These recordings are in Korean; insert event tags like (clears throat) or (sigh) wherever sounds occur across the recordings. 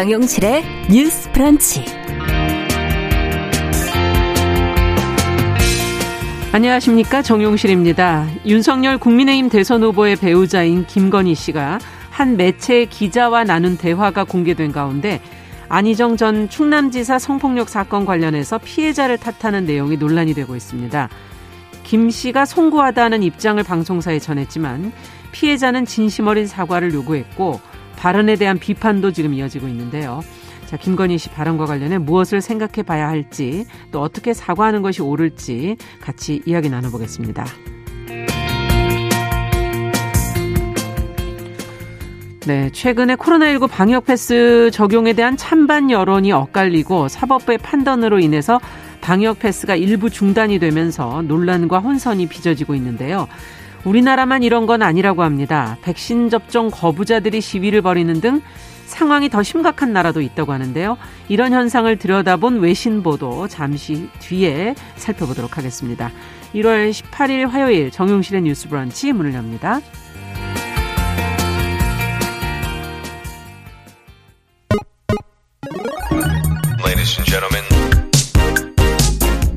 정용실의 뉴스 프런치. 안녕하십니까. 정용실입니다. 윤석열 국민의힘 대선 후보의 배우자인 김건희 씨가 한 매체 기자와 나눈 대화가 공개된 가운데 안희정 전 충남지사 성폭력 사건 관련해서 피해자를 탓하는 내용이 논란이 되고 있습니다. 김 씨가 송구하다는 입장을 방송사에 전했지만 피해자는 진심 어린 사과를 요구했고 발언에 대한 비판도 지금 이어지고 있는데요. 자, 김건희 씨 발언과 관련해 무엇을 생각해 봐야 할지 또 어떻게 사과하는 것이 옳을지 같이 이야기 나눠보겠습니다. 네, 최근에 코로나19 방역 패스 적용에 대한 찬반 여론이 엇갈리고 사법부의 판단으로 인해서 방역 패스가 일부 중단이 되면서 논란과 혼선이 빚어지고 있는데요. 우리나라만 이런 건 아니라고 합니다. 백신 접종 거부자들이 시위를 벌이는 등 상황이 더 심각한 나라도 있다고 하는데요. 이런 현상을 들여다본 외신 보도 잠시 뒤에 살펴보도록 하겠습니다. 1월 18일 화요일 정용실의 뉴스 브런치 문을 엽니다.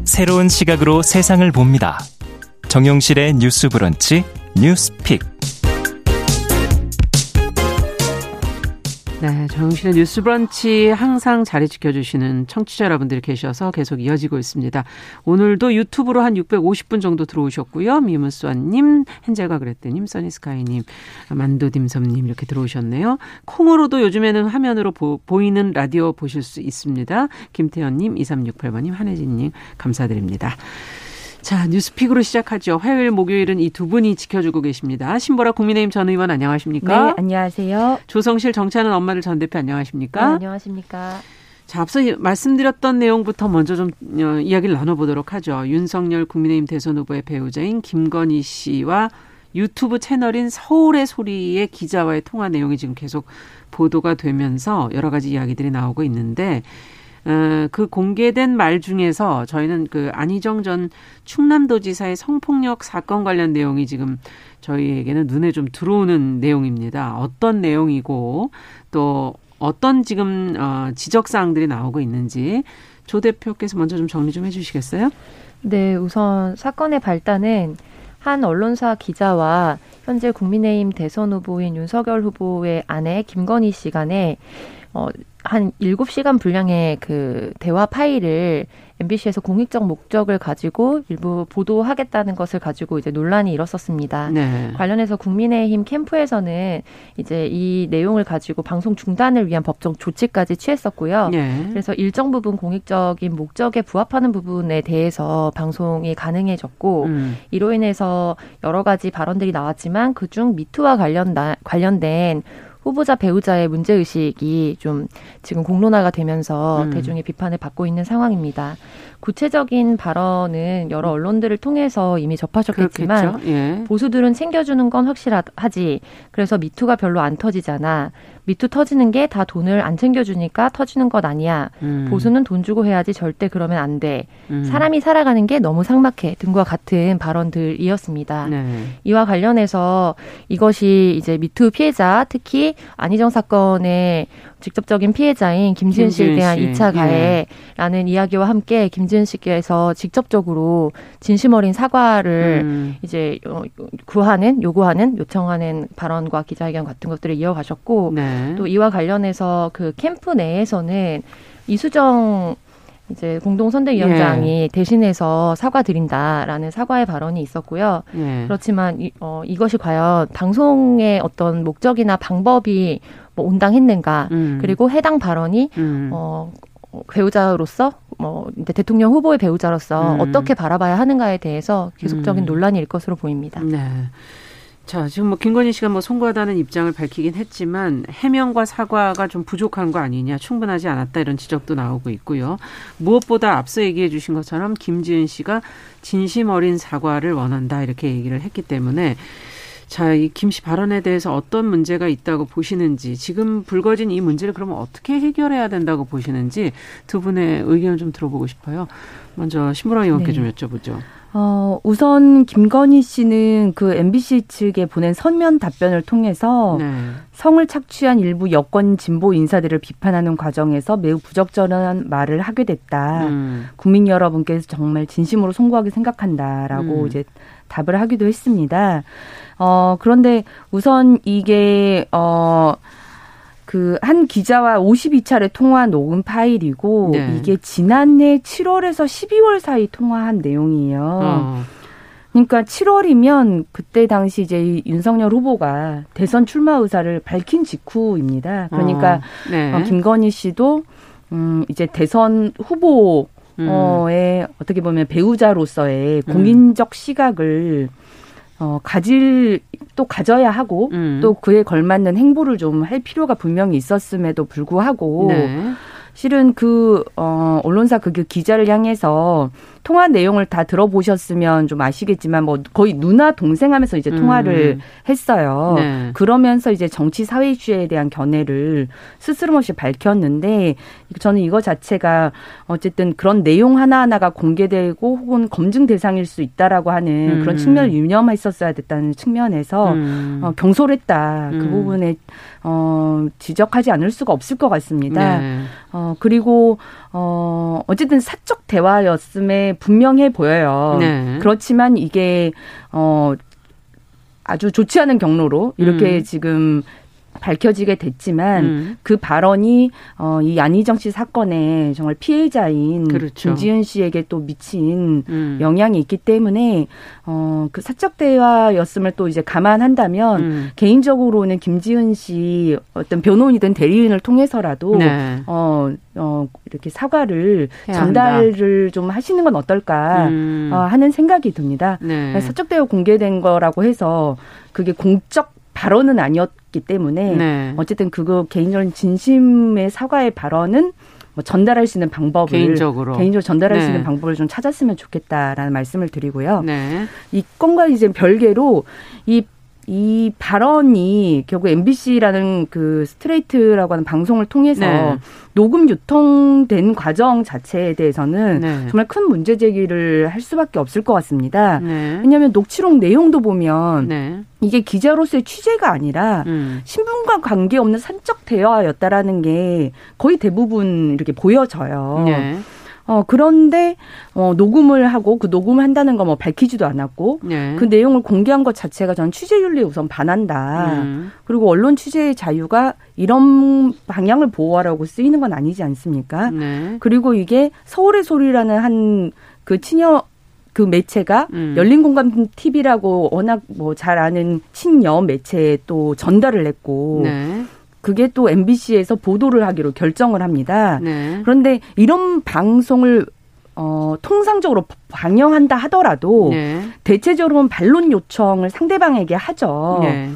새로운 시각으로 세상을 봅니다. 정용실의 뉴스 브런치 뉴스픽. 네, 정용실의 뉴스 브런치 항상 자리 지켜주시는 청취자 여러분들이 계셔서 계속 이어지고 있습니다. 오늘도 유튜브로 한 650분 정도 들어오셨고요. 미무스와님, 헨젤과 그랬더님, 써니스카이님, 만두딤섬님 이렇게 들어오셨네요. 콩으로도 요즘에는 화면으로 보, 보이는 라디오 보실 수 있습니다. 김태현님, 2368번님, 한혜진님 감사드립니다. 자, 뉴스픽으로 시작하죠. 화요일, 목요일은 이 두 분이 지켜주고 계십니다. 신보라 국민의힘 전 의원 안녕하십니까? 네, 안녕하세요. 조성실 정치하는 엄마들 전 대표 안녕하십니까? 네, 안녕하십니까? 자, 앞서 말씀드렸던 내용부터 먼저 좀 어, 이야기를 나눠보도록 하죠. 윤석열 국민의힘 대선 후보의 배우자인 김건희 씨와 유튜브 채널인 서울의 소리의 기자와의 통화 내용이 지금 계속 보도가 되면서 여러 가지 이야기들이 나오고 있는데 어, 그 공개된 말 중에서 저희는 그 안희정 전 충남도지사의 성폭력 사건 관련 내용이 지금 저희에게는 눈에 좀 들어오는 내용입니다. 어떤 내용이고 또 어떤 지금 어, 지적 사항들이 나오고 있는지 조 대표께서 먼저 좀 정리 좀 해주시겠어요? 네, 우선 사건의 발단은 한 언론사 기자와 현재 국민의힘 대선 후보인 윤석열 후보의 아내 김건희 씨 간에 어, 한 일곱 시간 분량의 그 대화 파일을 MBC에서 공익적 목적을 가지고 일부 보도하겠다는 것을 가지고 이제 논란이 일었었습니다. 네. 관련해서 국민의힘 캠프에서는 이제 이 내용을 가지고 방송 중단을 위한 법적 조치까지 취했었고요. 네. 그래서 일정 부분 공익적인 목적에 부합하는 부분에 대해서 방송이 가능해졌고 음. 이로 인해서 여러 가지 발언들이 나왔지만 그중 미투와 관련 관련된 후보자 배우자의 문제 의식이 좀 지금 공론화가 되면서 음. 대중의 비판을 받고 있는 상황입니다. 구체적인 발언은 여러 언론들을 통해서 이미 접하셨겠지만 예. 보수들은 챙겨주는 건 확실하지. 그래서 미투가 별로 안 터지잖아. 미투 터지는 게 다 돈을 안 챙겨주니까 터지는 것 아니야. 음. 보수는 돈 주고 해야지 절대 그러면 안 돼. 음. 사람이 살아가는 게 너무 삭막해. 등과 같은 발언들이었습니다. 네. 이와 관련해서 이것이 이제 미투 피해자 특히 안희정 사건의 직접적인 피해자인 김지은 씨에 대한 씨. 2차 가해라는 예. 이야기와 함께 김지은 씨께서 직접적으로 진심 어린 사과를 음. 이제 어, 구하는 요구하는 요청하는 발언과 기자회견 같은 것들을 이어가셨고 네. 또 이와 관련해서 그 캠프 내에서는 이수정 이제 공동선대위원장이 예. 대신해서 사과드린다라는 사과의 발언이 있었고요. 예. 그렇지만 이, 어, 이것이 과연 방송의 어떤 목적이나 방법이 뭐 온당했는가 음. 그리고 해당 발언이 음. 어 배우자로서 뭐 대통령 후보의 배우자로서 음. 어떻게 바라봐야 하는가에 대해서 계속적인 음. 논란일 것으로 보입니다. 네. 자, 지금 뭐 김건희 씨가 뭐 송구하다는 입장을 밝히긴 했지만 해명과 사과가 좀 부족한 거 아니냐, 충분하지 않았다 이런 지적도 나오고 있고요. 무엇보다 앞서 얘기해 주신 것처럼 김지은 씨가 진심 어린 사과를 원한다 이렇게 얘기를 했기 때문에 자, 이 김 씨 발언에 대해서 어떤 문제가 있다고 보시는지, 지금 불거진 이 문제를 그러면 어떻게 해결해야 된다고 보시는지 두 분의 의견 좀 들어보고 싶어요. 먼저 신부라 의원께 네. 좀 여쭤보죠. 어, 우선 김건희 씨는 그 MBC 측에 보낸 서면 답변을 통해서 네. 성을 착취한 일부 여권 진보 인사들을 비판하는 과정에서 매우 부적절한 말을 하게 됐다. 음. 국민 여러분께서 정말 진심으로 송구하게 생각한다라고 음. 이제 답을 하기도 했습니다. 어, 그런데 우선 이게 어 그 한 기자와 52차례 통화 녹음 파일이고 네. 이게 지난해 7월에서 12월 사이 통화한 내용이에요. 어. 그러니까 7월이면 그때 당시 이제 윤석열 후보가 대선 출마 의사를 밝힌 직후입니다. 그러니까 어. 네. 어, 김건희 씨도 음 이제 대선 후보 음. 어의 어떻게 보면 배우자로서의 음. 공인적 시각을 어, 가질 또 가져야 하고 음. 또 그에 걸맞는 행보를 좀 할 필요가 분명히 있었음에도 불구하고 네. 실은 그, 어, 언론사 그 기자를 향해서 통화 내용을 다 들어보셨으면 좀 아시겠지만 뭐 거의 누나 동생 하면서 이제 통화를 음. 했어요. 네. 그러면서 이제 정치 사회 이슈에 대한 견해를 스스럼없이 밝혔는데 저는 이거 자체가 어쨌든 그런 내용 하나하나가 공개되고 혹은 검증 대상일 수 있다라고 하는 음. 그런 측면을 유념했었어야 됐다는 측면에서 음. 어, 경솔했다. 그 음. 부분에 어, 지적하지 않을 수가 없을 것 같습니다. 네. 어, 그리고 어, 어쨌든 사적 대화였음에 분명해 보여요. 네. 그렇지만 이게, 어, 아주 좋지 않은 경로로 이렇게 음. 지금 밝혀지게 됐지만 음. 그 발언이 어, 이 안희정 씨 사건의 정말 피해자인 그렇죠. 김지은 씨에게 또 미친 음. 영향이 있기 때문에 어, 그 사적 대화였음을 또 이제 감안한다면 음. 개인적으로는 김지은 씨 어떤 변호인이든 대리인을 통해서라도 네. 어, 어, 이렇게 사과를 전달을 좀 하시는 건 어떨까 음. 어, 하는 생각이 듭니다. 네. 사적 대화 공개된 거라고 해서 그게 공적 발언은 아니었기 때문에 네. 어쨌든 그거 개인적인 진심의 사과의 발언은 뭐 전달할 수 있는 방법을 개인적으로 개인적으로 전달할 네. 수 있는 방법을 좀 찾았으면 좋겠다라는 말씀을 드리고요. 네. 이 건과 이제 별개로 이 이 발언이 결국 MBC라는 그 스트레이트라고 하는 방송을 통해서 네. 녹음 유통된 과정 자체에 대해서는 네. 정말 큰 문제 제기를 할 수밖에 없을 것 같습니다. 네. 왜냐하면 녹취록 내용도 보면 네. 이게 기자로서의 취재가 아니라 음. 신분과 관계없는 산적 대화였다라는 게 거의 대부분 이렇게 보여져요. 네. 어, 그런데, 어, 녹음을 하고 그 녹음을 한다는 거 뭐 밝히지도 않았고, 네. 그 내용을 공개한 것 자체가 저는 취재윤리에 우선 반한다. 음. 그리고 언론 취재의 자유가 이런 방향을 보호하라고 쓰이는 건 아니지 않습니까? 네. 그리고 이게 서울의 소리라는 한 그 친여 그 매체가 음. 열린 공감 TV라고 워낙 뭐 잘 아는 친여 매체에 또 전달을 했고, 네. 그게 또 MBC에서 보도를 하기로 결정을 합니다. 네. 그런데 이런 방송을 어, 통상적으로 방영한다 하더라도 네. 대체적으로는 반론 요청을 상대방에게 하죠. 네.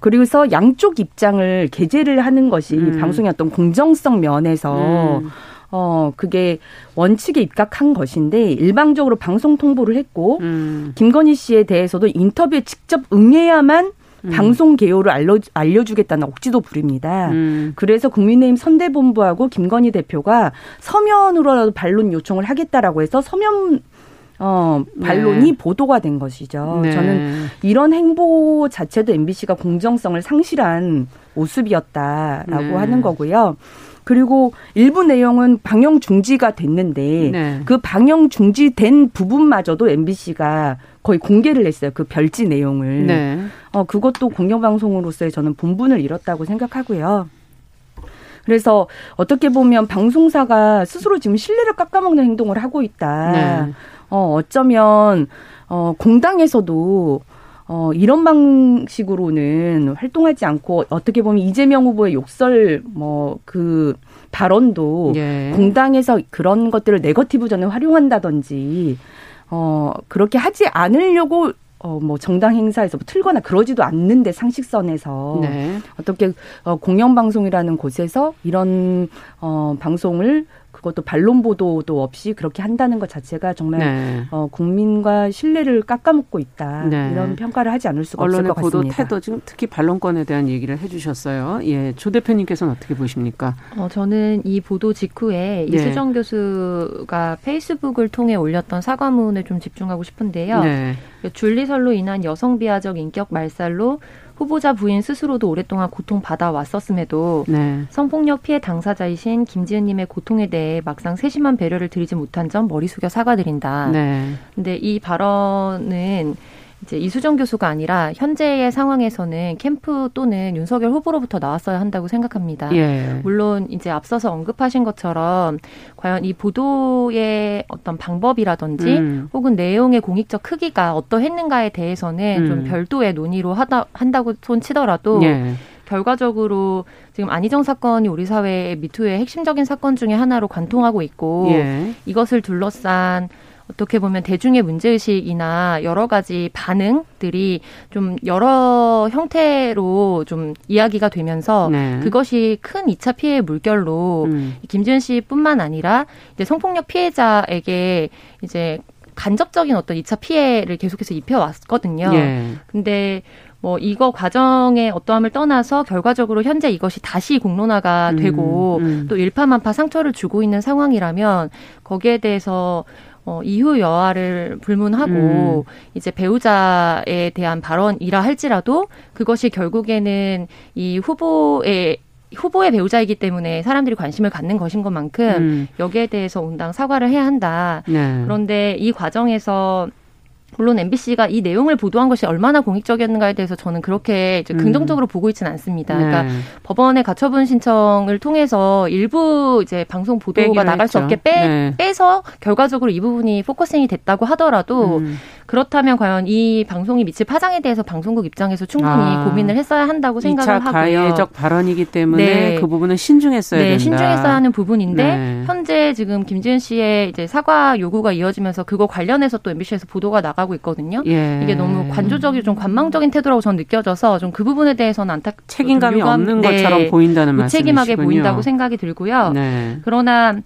그리고서 양쪽 입장을 게재를 하는 것이 음. 방송의 어떤 공정성 면에서 음. 어, 그게 원칙에 입각한 것인데 일방적으로 방송 통보를 했고 음. 김건희 씨에 대해서도 인터뷰에 직접 응해야만 음. 방송 개요를 알려, 알려주겠다는 억지도 부립니다. 음. 그래서 국민의힘 선대본부하고 김건희 대표가 서면으로라도 반론 요청을 하겠다라고 해서 서면 어, 반론이 네. 보도가 된 것이죠. 네. 저는 이런 행보 자체도 MBC가 공정성을 상실한 모습이었다라고 네. 하는 거고요. 그리고 일부 내용은 방영 중지가 됐는데 네. 그 방영 중지된 부분마저도 MBC가 거의 공개를 했어요. 그 별지 내용을. 네. 어, 그것도 공영방송으로서의 저는 본분을 잃었다고 생각하고요. 그래서 어떻게 보면 방송사가 스스로 지금 신뢰를 깎아먹는 행동을 하고 있다. 네. 어, 어쩌면, 어, 공당에서도 어, 이런 방식으로는 활동하지 않고 어떻게 보면 이재명 후보의 욕설 뭐 그 발언도 예. 공당에서 그런 것들을 네거티브전에 활용한다든지 어, 그렇게 하지 않으려고 어, 뭐 정당 행사에서 뭐 틀거나 그러지도 않는데 상식선에서 네. 어떻게 어, 공영방송이라는 곳에서 이런 어, 방송을 그것도 반론 보도도 없이 그렇게 한다는 것 자체가 정말 네. 어, 국민과 신뢰를 깎아먹고 있다 네. 이런 평가를 하지 않을 수가 없을 것 같습니다. 언론의 보도 태도 지금 특히 반론권에 대한 얘기를 해주셨어요. 예, 조 대표님께서는 어떻게 보십니까? 어, 저는 이 보도 직후에 네. 이수정 교수가 페이스북을 통해 올렸던 사과문을 좀 집중하고 싶은데요. 네. 줄리설로 인한 여성 비하적 인격 말살로 후보자 부인 스스로도 오랫동안 고통받아 왔었음에도 네. 성폭력 피해 당사자이신 김지은님의 고통에 대해 막상 세심한 배려를 드리지 못한 점 머리 숙여 사과드린다. 네. 근데 이 발언은 이제 이수정 교수가 아니라 현재의 상황에서는 캠프 또는 윤석열 후보로부터 나왔어야 한다고 생각합니다. 예. 물론 이제 앞서서 언급하신 것처럼 과연 이 보도의 어떤 방법이라든지 음. 혹은 내용의 공익적 크기가 어떠했는가에 대해서는 음. 좀 별도의 논의로 하다 한다고 손 치더라도 예. 결과적으로 지금 안희정 사건이 우리 사회의 미투의 핵심적인 사건 중의 하나로 관통하고 있고 예. 이것을 둘러싼 어떻게 보면 대중의 문제의식이나 여러 가지 반응들이 좀 여러 형태로 좀 이야기가 되면서 네. 그것이 큰 2차 피해의 물결로 음. 김지은 씨뿐만 아니라 이제 성폭력 피해자에게 이제 간접적인 어떤 2차 피해를 계속해서 입혀왔거든요. 예. 근데 뭐 이거 과정의 어떠함을 떠나서 결과적으로 현재 이것이 다시 공론화가 음, 되고 음. 또 일파만파 상처를 주고 있는 상황이라면 거기에 대해서 어, 이후 여하를 불문하고 음. 이제 배우자에 대한 발언이라 할지라도 그것이 결국에는 이 후보의 후보의 배우자이기 때문에 사람들이 관심을 갖는 것인 것만큼 음. 여기에 대해서 온당 사과를 해야 한다. 네. 그런데 이 과정에서 물론 MBC가 이 내용을 보도한 것이 얼마나 공익적이었는가에 대해서 저는 그렇게 음. 긍정적으로 음. 보고 있지는 않습니다. 그러니까 네. 그러니까 법원의 가처분 신청을 통해서 일부 이제 방송 보도가 나갈 했죠. 수 없게 빼, 네. 빼서 결과적으로 이 부분이 focusing이 됐다고 하더라도 음. 그렇다면 과연 이 방송이 미칠 파장에 대해서 방송국 입장에서 충분히 아, 고민을 했어야 한다고 생각을 하고요. 가해적 발언이기 때문에 네. 그 부분은 신중했어야 네, 된다. 신중했어야 하는 부분인데 네. 현재 지금 김지은 씨의 이제 사과 요구가 이어지면서 그거 관련해서 또 MBC에서 보도가 나가고 있거든요. 예. 이게 너무 관조적이고 좀 관망적인 태도라고 저는 느껴져서 좀 그 부분에 대해서는 안타 책임감이 유감, 없는 것처럼 네, 보인다는 말씀이시군요. 무책임하게 보인다고 생각이 들고요. 네. 그러나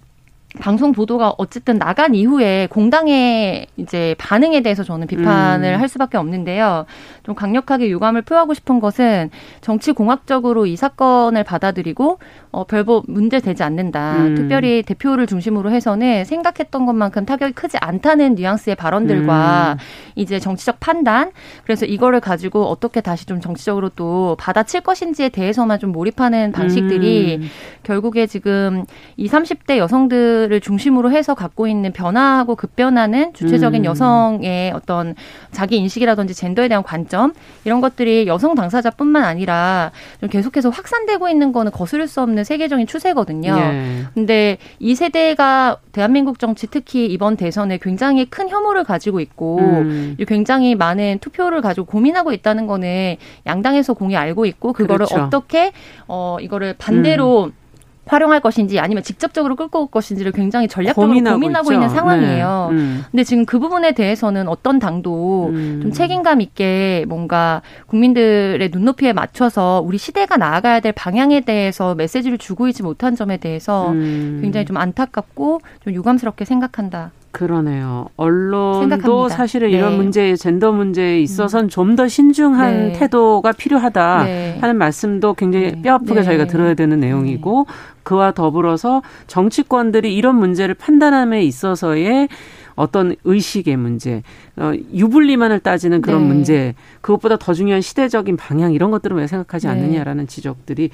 방송 보도가 어쨌든 나간 이후에 공당의 이제 반응에 대해서 저는 비판을 음. 할 수밖에 없는데요. 좀 강력하게 유감을 표하고 싶은 것은 정치 공학적으로 이 사건을 받아들이고 어, 별보 문제 되지 않는다. 음. 특별히 대표를 중심으로 해서는 생각했던 것만큼 타격이 크지 않다는 뉘앙스의 발언들과 음. 이제 정치적 판단. 그래서 이거를 가지고 어떻게 다시 좀 정치적으로 또 받아칠 것인지에 대해서만 좀 몰입하는 방식들이 음. 결국에 지금 이 30대 여성들을 중심으로 해서 갖고 있는 변화하고 급변하는 주체적인 음. 여성의 어떤 자기 인식이라든지 젠더에 대한 관점 이런 것들이 여성 당사자뿐만 아니라 좀 계속해서 확산되고 있는 거는 거스를 수 없는 있는 세계적인 추세거든요. 예. 근데 이 세대가 대한민국 정치 특히 이번 대선에 굉장히 큰 혐오를 가지고 있고 음. 굉장히 많은 투표를 가지고 고민하고 있다는 거는 양당에서 공이 알고 있고 그거를 그렇죠. 어떻게 어 이거를 반대로 음. 활용할 것인지 아니면 직접적으로 끌고 올 것인지를 굉장히 전략적으로 고민하고, 고민하고 있는 상황이에요. 네. 음. 근데 지금 그 부분에 대해서는 어떤 당도 음. 좀 책임감 있게 뭔가 국민들의 눈높이에 맞춰서 우리 시대가 나아가야 될 방향에 대해서 메시지를 주고 있지 못한 점에 대해서 음. 굉장히 좀 안타깝고 좀 유감스럽게 생각한다. 그러네요. 언론도 생각합니다. 사실은 네. 이런 문제, 젠더 문제에 있어서는 음. 좀더 신중한 네. 태도가 필요하다 네. 하는 말씀도 굉장히 네. 뼈아프게 네. 저희가 들어야 되는 내용이고 그와 더불어서 정치권들이 이런 문제를 판단함에 있어서의 어떤 의식의 문제, 어, 유불리만을 따지는 그런 네. 문제, 그것보다 더 중요한 시대적인 방향 이런 것들을 왜 생각하지 않느냐라는 지적들이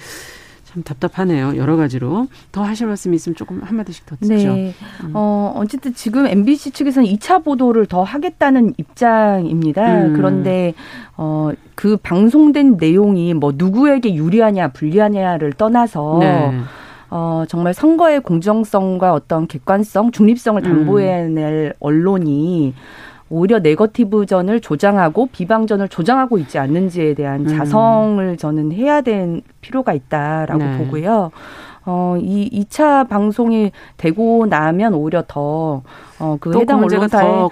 참 답답하네요. 여러 가지로. 더 하실 말씀 있으면 조금 한 마디씩 더 듣죠. 네. 음. 어, 어쨌든 지금 MBC 측에서는 2차 보도를 더 하겠다는 입장입니다. 음. 그런데 어, 그 방송된 내용이 뭐 누구에게 유리하냐 불리하냐를 떠나서 네. 어, 정말 선거의 공정성과 어떤 객관성, 중립성을 담보해낼 음. 언론이 오히려 네거티브전을 조장하고 비방전을 조장하고 있지 않는지에 대한 음. 자성을 저는 해야 될 필요가 있다라고 네. 보고요. 어, 이 2차 방송이 되고 나면 오히려 더 어, 그 해당 언론사에 어,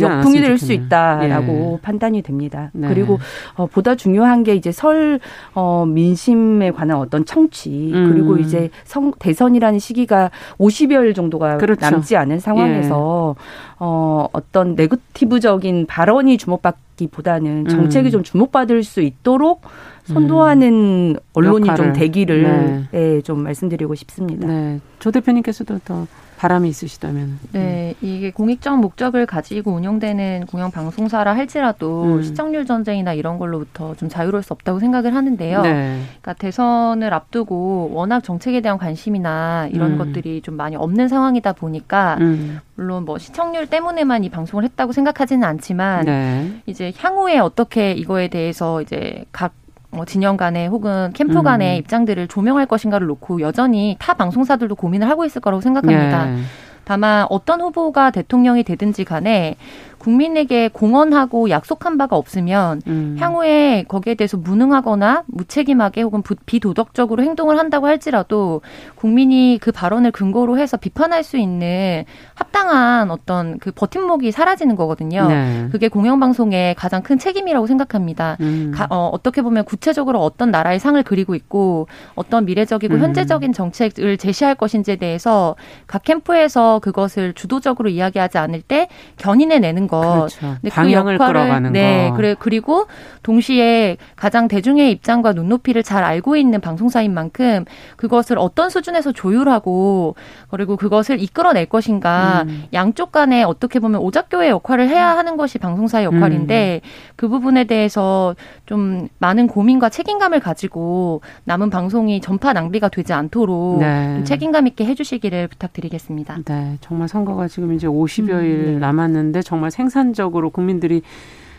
역풍이 될 수 있다라고 예. 판단이 됩니다. 네. 그리고 어, 보다 중요한 게 이제 설 어, 민심에 관한 어떤 청취 음. 그리고 이제 성, 대선이라는 시기가 50여일 정도가 그렇죠. 남지 않은 상황에서 예. 어, 어떤 네거티브적인 발언이 주목받기보다는 정책이 음. 좀 주목받을 수 있도록 선도하는 음. 언론이 역할을. 좀 되기를 네. 예, 좀 말씀드리고 싶습니다. 네. 조 대표님께서도 더 바람이 있으시다면. 네, 이게 공익적 목적을 가지고 운영되는 공영 방송사라 할지라도 음. 시청률 전쟁이나 이런 걸로부터 좀 자유로울 수 없다고 생각을 하는데요. 네. 그러니까 대선을 앞두고 워낙 정책에 대한 관심이나 이런 음. 것들이 좀 많이 없는 상황이다 보니까 음. 물론 뭐 시청률 때문에만 이 방송을 했다고 생각하지는 않지만 네. 이제 향후에 어떻게 이거에 대해서 이제 각뭐 진영 간에 혹은 캠프 간의 음. 입장들을 조명할 것인가를 놓고 여전히 타 방송사들도 고민을 하고 있을 거라고 생각합니다. 네. 다만 어떤 후보가 대통령이 되든지 간에 국민에게 공언하고 약속한 바가 없으면 음. 향후에 거기에 대해서 무능하거나 무책임하게 혹은 비도덕적으로 행동을 한다고 할지라도 국민이 그 발언을 근거로 해서 비판할 수 있는 합당한 어떤 그 버팀목이 사라지는 거거든요. 네. 그게 공영방송의 가장 큰 책임이라고 생각합니다. 음. 가, 어, 어떻게 보면 구체적으로 어떤 나라의 상을 그리고 있고 어떤 미래적이고 음. 현재적인 정책을 제시할 것인지에 대해서 각 캠프에서 그것을 주도적으로 이야기하지 않을 때 견인해 내는 것 것. 그렇죠. 그 방향을 그 끌어가는 네, 거. 그래 그리고 동시에 가장 대중의 입장과 눈높이를 잘 알고 있는 방송사인 만큼 그것을 어떤 수준에서 조율하고 그리고 그것을 이끌어낼 것인가 음. 양쪽 간에 어떻게 보면 오작교의 역할을 해야 하는 것이 방송사의 역할인데 음. 그 부분에 대해서 좀 많은 고민과 책임감을 가지고 남은 방송이 전파 낭비가 되지 않도록 네. 책임감 있게 해주시기를 부탁드리겠습니다. 네, 정말 선거가 지금 이제 50여일 음, 네. 남았는데 정말 생 산적으로 국민들이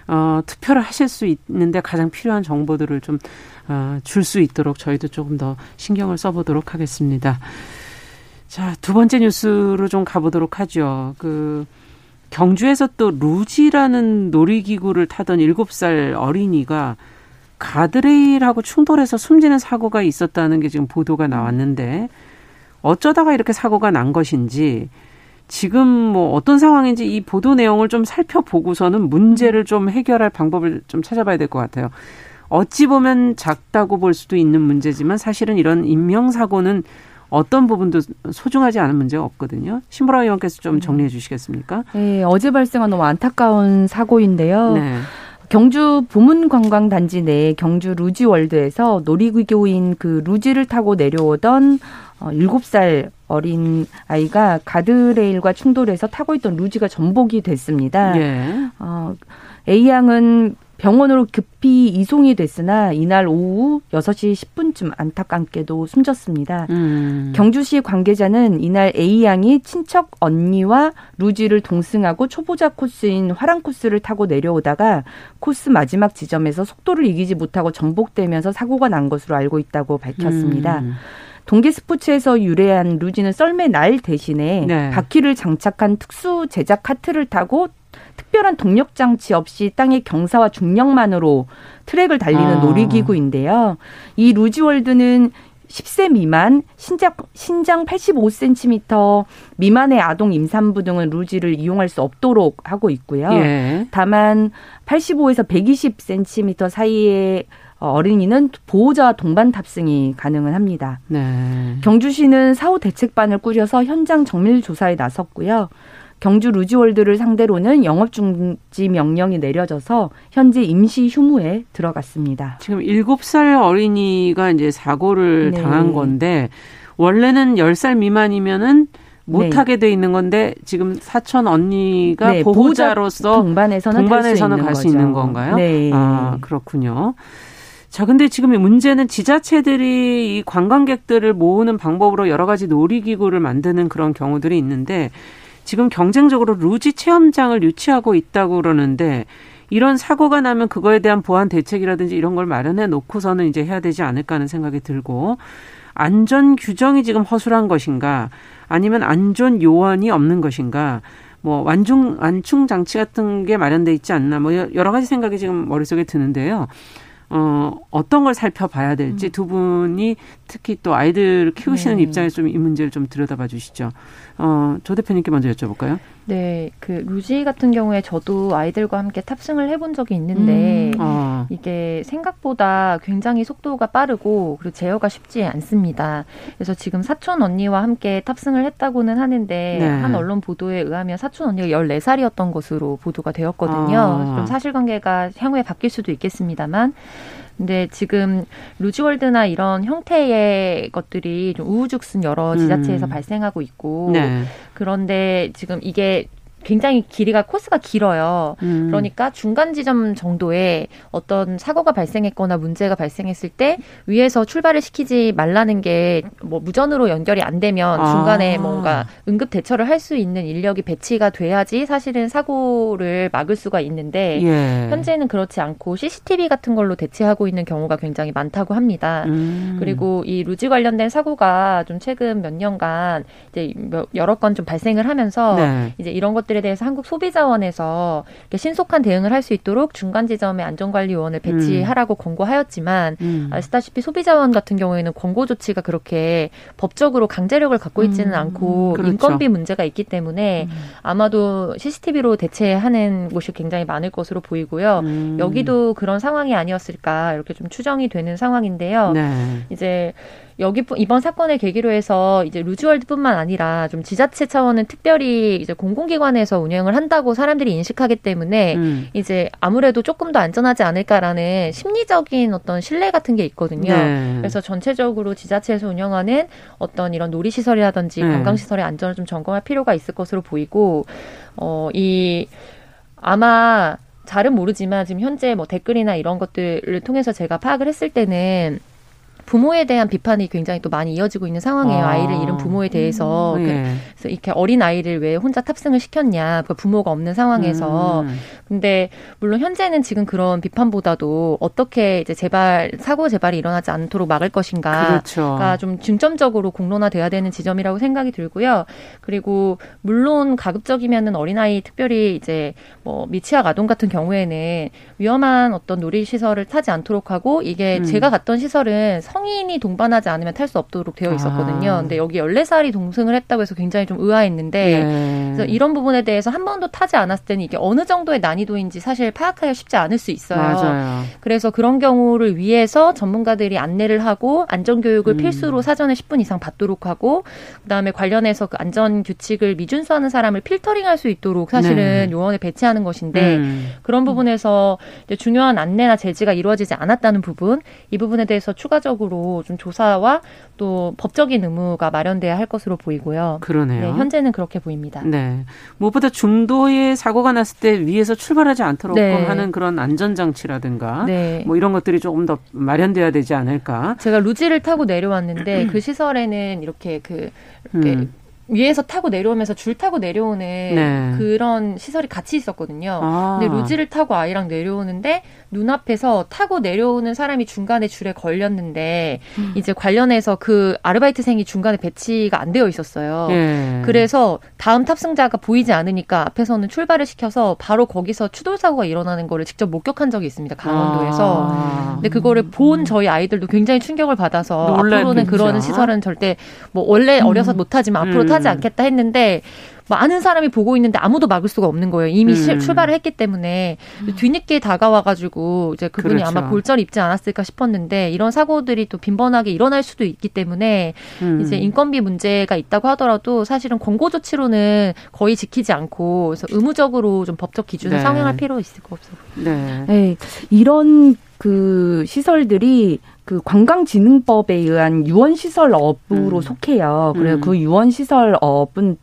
어, 투표를 하실 수 있는데 가장 필요한 정보들을 좀, 어, 줄 수 있도록 저희도 조금 더 신경을 써보도록 하겠습니다. 자, 두 번째 뉴스로 좀 가보도록 하죠. 그, 경주에서 또 루지라는 놀이기구를 타던 일곱 살 어린이가 가드레일하고 충돌해서 숨지는 사고가 있었다는 게 지금 보도가 나왔는데 어쩌다가 이렇게 사고가 난 것인지 지금 뭐 어떤 상황인지 이 보도 내용을 좀 살펴보고서는 문제를 좀 해결할 방법을 좀 찾아봐야 될 것 같아요. 어찌 보면 작다고 볼 수도 있는 문제지만 사실은 이런 인명사고는 어떤 부분도 소중하지 않은 문제가 없거든요. 신보라 의원께서 좀 정리해 주시겠습니까? 네, 어제 발생한 너무 안타까운 사고인데요. 네. 경주 보문관광단지 내 경주 루지월드에서 놀이기구인 그 루지를 타고 내려오던 어, 7살 어린 아이가 가드레일과 충돌해서 타고 있던 루지가 전복이 됐습니다. 예. 어, A 양은 병원으로 급히 이송이 됐으나 이날 오후 6시 10분쯤 안타깝게도 숨졌습니다. 음. 경주시 관계자는 이날 A 양이 친척 언니와 루지를 동승하고 초보자 코스인 화랑 코스를 타고 내려오다가 코스 마지막 지점에서 속도를 이기지 못하고 전복되면서 사고가 난 것으로 알고 있다고 밝혔습니다. 음. 동계 스포츠에서 유래한 루지는 썰매 날 대신에 네. 바퀴를 장착한 특수 제작 카트를 타고 특별한 동력 장치 없이 땅의 경사와 중력만으로 트랙을 달리는 아. 놀이기구인데요. 이 루지월드는 10세 미만, 신장, 신장 85cm 미만의 아동 임산부 등은 루지를 이용할 수 없도록 하고 있고요. 예. 다만 85에서 120cm 사이의 어린이는 보호자와 동반 탑승이 가능은 합니다. 네. 경주시는 사후 대책반을 꾸려서 현장 정밀 조사에 나섰고요. 경주 루지월드를 상대로는 영업 중지 명령이 내려져서 현재 임시 휴무에 들어갔습니다. 지금 7살 어린이가 이제 사고를 네. 당한 건데 원래는 10살 미만이면은 못하게 네. 돼 있는 건데 지금 사촌 언니가 네, 보호자로서 동반해서는, 동반해서는 갈 수 있는 건가요? 네. 아 그렇군요. 자, 근데 지금 문제는 지자체들이 이 관광객들을 모으는 방법으로 여러 가지 놀이기구를 만드는 그런 경우들이 있는데 지금 경쟁적으로 루지 체험장을 유치하고 있다고 그러는데 이런 사고가 나면 그거에 대한 보안 대책이라든지 이런 걸 마련해 놓고서는 이제 해야 되지 않을까 하는 생각이 들고 안전 규정이 지금 허술한 것인가 아니면 안전 요원이 없는 것인가 뭐 완중 완충 장치 같은 게 마련돼 있지 않나 뭐 여러 가지 생각이 지금 머릿속에 드는데요. 어, 어떤 걸 살펴봐야 될지 음. 두 분이 특히 또 아이들 키우시는 네. 입장에서 좀 이 문제를 좀 들여다봐 주시죠. 어, 조 대표님께 먼저 여쭤볼까요? 네, 그 루지 같은 경우에 저도 아이들과 함께 탑승을 해본 적이 있는데 음. 어. 이게 생각보다 굉장히 속도가 빠르고 그리고 제어가 쉽지 않습니다. 그래서 지금 사촌 언니와 함께 탑승을 했다고는 하는데 네. 한 언론 보도에 의하면 사촌 언니가 14살이었던 것으로 보도가 되었거든요. 어. 좀 사실관계가 향후에 바뀔 수도 있겠습니다만 근데 지금 루즈월드나 이런 형태의 것들이 좀 우후죽순 여러 지자체에서 음. 발생하고 있고 네. 그런데 지금 이게 굉장히 길이가 코스가 길어요. 음. 그러니까 중간 지점 정도에 어떤 사고가 발생했거나 문제가 발생했을 때 위에서 출발을 시키지 말라는 게 뭐 무전으로 연결이 안 되면 아. 중간에 뭔가 응급 대처를 할 수 있는 인력이 배치가 돼야지 사실은 사고를 막을 수가 있는데 예. 현재는 그렇지 않고 CCTV 같은 걸로 대체하고 있는 경우가 굉장히 많다고 합니다. 음. 그리고 이 루지 관련된 사고가 좀 최근 몇 년간 이제 여러 건 좀 발생을 하면서 네. 이제 이런 것들이 것들에 대해서 한국 소비자원에서 신속한 대응을 할 수 있도록 중간 지점에 안전관리요원을 배치하라고 음. 권고하였지만 음. 아시다시피 소비자원 같은 경우에는 권고 조치가 그렇게 법적으로 강제력을 갖고 있지는 음. 않고 그렇죠. 인건비 문제가 있기 때문에 음. 아마도 CCTV로 대체하는 곳이 굉장히 많을 것으로 보이고요. 음. 여기도 그런 상황이 아니었을까 이렇게 좀 추정이 되는 상황인데요. 네. 이제 여기 이번 사건을 계기로 해서 이제 루즈월드뿐만 아니라 좀 지자체 차원은 특별히 이제 공공기관에서 운영을 한다고 사람들이 인식하기 때문에 음. 이제 아무래도 조금 더 안전하지 않을까라는 심리적인 어떤 신뢰 같은 게 있거든요. 네. 그래서 전체적으로 지자체에서 운영하는 어떤 이런 놀이시설이라든지 네. 관광시설의 안전을 좀 점검할 필요가 있을 것으로 보이고 어 이 아마 잘은 모르지만 지금 현재 뭐 댓글이나 이런 것들을 통해서 제가 파악을 했을 때는 부모에 대한 비판이 굉장히 또 많이 이어지고 있는 상황이에요. 아. 이를 잃은 부모에 대해서. 음. 네. 그래서 이렇게 어린 아이를 왜 혼자 탑승을 시켰냐. 그 부모가 없는 상황에서. 음. 근데 물론 현재는 지금 그런 비판보다도 어떻게 이제 재발 사고 재발이 일어나지 않도록 막을 것인가가 그렇죠. 좀 중점적으로 공론화돼야 되는 지점이라고 생각이 들고요. 그리고 물론 가급적이면은 어린 아이 특별히 이제 뭐 미취학 아동 같은 경우에는 위험한 어떤 놀이 시설을 타지 않도록 하고 이게 음. 제가 갔던 시설은 성인이 동반하지 않으면 탈 수 없도록 되어 있었거든요. 아. 근데 여기 14살이 동승을 했다고 해서 굉장히 좀 의아했는데 네. 그래서 이런 부분에 대해서 한 번도 타지 않았을 때는 이게 어느 정도의 난이도인지 사실 파악하기가 쉽지 않을 수 있어요. 맞아요. 그래서 그런 경우를 위해서 전문가들이 안내를 하고 안전 교육을 음. 필수로 사전에 10분 이상 받도록 하고 그다음에 관련해서 그 안전 규칙을 미준수하는 사람을 필터링할 수 있도록 사실은 네. 요원을 배치하는 것인데 음. 그런 부분에서 중요한 안내나 제지가 이루어지지 않았다는 부분 이 부분에 대해서 추가적으로 추가적으로 좀 조사와 또 법적인 의무가 마련돼야 할 것으로 보이고요. 그러네요. 네, 현재는 그렇게 보입니다. 네. 무엇보다 중도에 사고가 났을 때 위에서 출발하지 않도록 네. 하는 그런 안전 장치라든가 네. 뭐 이런 것들이 조금 더 마련돼야 되지 않을까. 제가 루지를 타고 내려왔는데 (clears throat) 그 시설에는 이렇게 그 이렇게 음. 위에서 타고 내려오면서 줄 타고 내려오는 네. 그런 시설이 같이 있었거든요. 아. 근데 루지를 타고 아이랑 내려오는데 눈앞에서 타고 내려오는 사람이 중간에 줄에 걸렸는데 음. 이제 관련해서 그 아르바이트생이 중간에 배치가 안 되어 있었어요. 예. 그래서 다음 탑승자가 보이지 않으니까 앞에서는 출발을 시켜서 바로 거기서 추돌 사고가 일어나는 거를 직접 목격한 적이 있습니다. 강원도에서. 아. 근데 그거를 본 저희 아이들도 굉장히 충격을 받아서 앞으로는 그러는 시설은 절대 뭐 원래 어려서 음. 못하지만 앞으로 음. 타지 않겠다 했는데 많은 사람이 보고 있는데 아무도 막을 수가 없는 거예요. 이미 음. 출발을 했기 때문에 음. 뒤늦게 다가와가지고 이제 그분이 그렇죠. 아마 골절 입지 않았을까 싶었는데 이런 사고들이 또 빈번하게 일어날 수도 있기 때문에 음. 이제 인건비 문제가 있다고 하더라도 사실은 권고 조치로는 거의 지키지 않고 그래서 의무적으로 좀 법적 기준을 네. 상향할 필요 있을 것 없어. 네. 네. 이런 그 시설들이 그 관광진흥법에 의한 유원시설업으로 음. 속해요. 그래서 음. 그 유원시설업은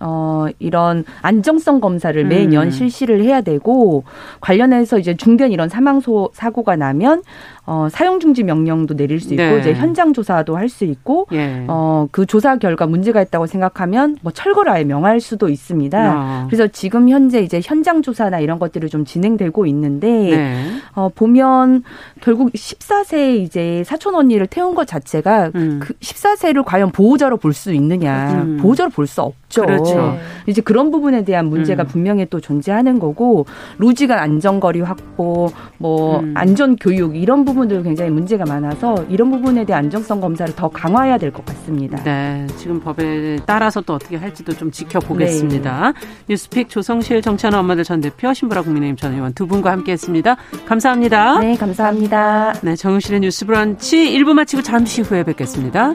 어, 이런 안정성 검사를 매년 음. 실시를 해야 되고 관련해서 이제 중대한 이런 사망 소 사고가 나면 어, 사용 중지 명령도 내릴 수 있고 네. 이제 현장 조사도 할 수 있고 예. 어, 그 조사 결과 문제가 있다고 생각하면 뭐 철거를 아예 명할 수도 있습니다. 아. 그래서 지금 현재 이제 현장 조사나 이런 것들이 좀 진행되고 있는데 네. 어, 보면 결국 14세 이제 사촌 언니를 태운 것 자체가 음. 그 14세를 과연 보호자로 볼 수 있느냐 음. 보호자로 볼 수 없죠. 그렇죠. 이제 그런 부분에 대한 문제가 음. 분명히 또 존재하는 거고 루지간 안전거리 확보, 뭐 음. 안전 교육 이런 부분들 굉장히 문제가 많아서 이런 부분에 대한 안정성 검사를 더 강화해야 될 것 같습니다. 네, 지금 법에 따라서 또 어떻게 할지도 좀 지켜보겠습니다. 네. 뉴스픽 조성실 정찬호 엄마들 전 대표 신보라 국민의힘 전 의원 두 분과 함께했습니다. 감사합니다. 네, 감사합니다. 네, 정우실의 뉴스브런치 1부 마치고 잠시 후에 뵙겠습니다.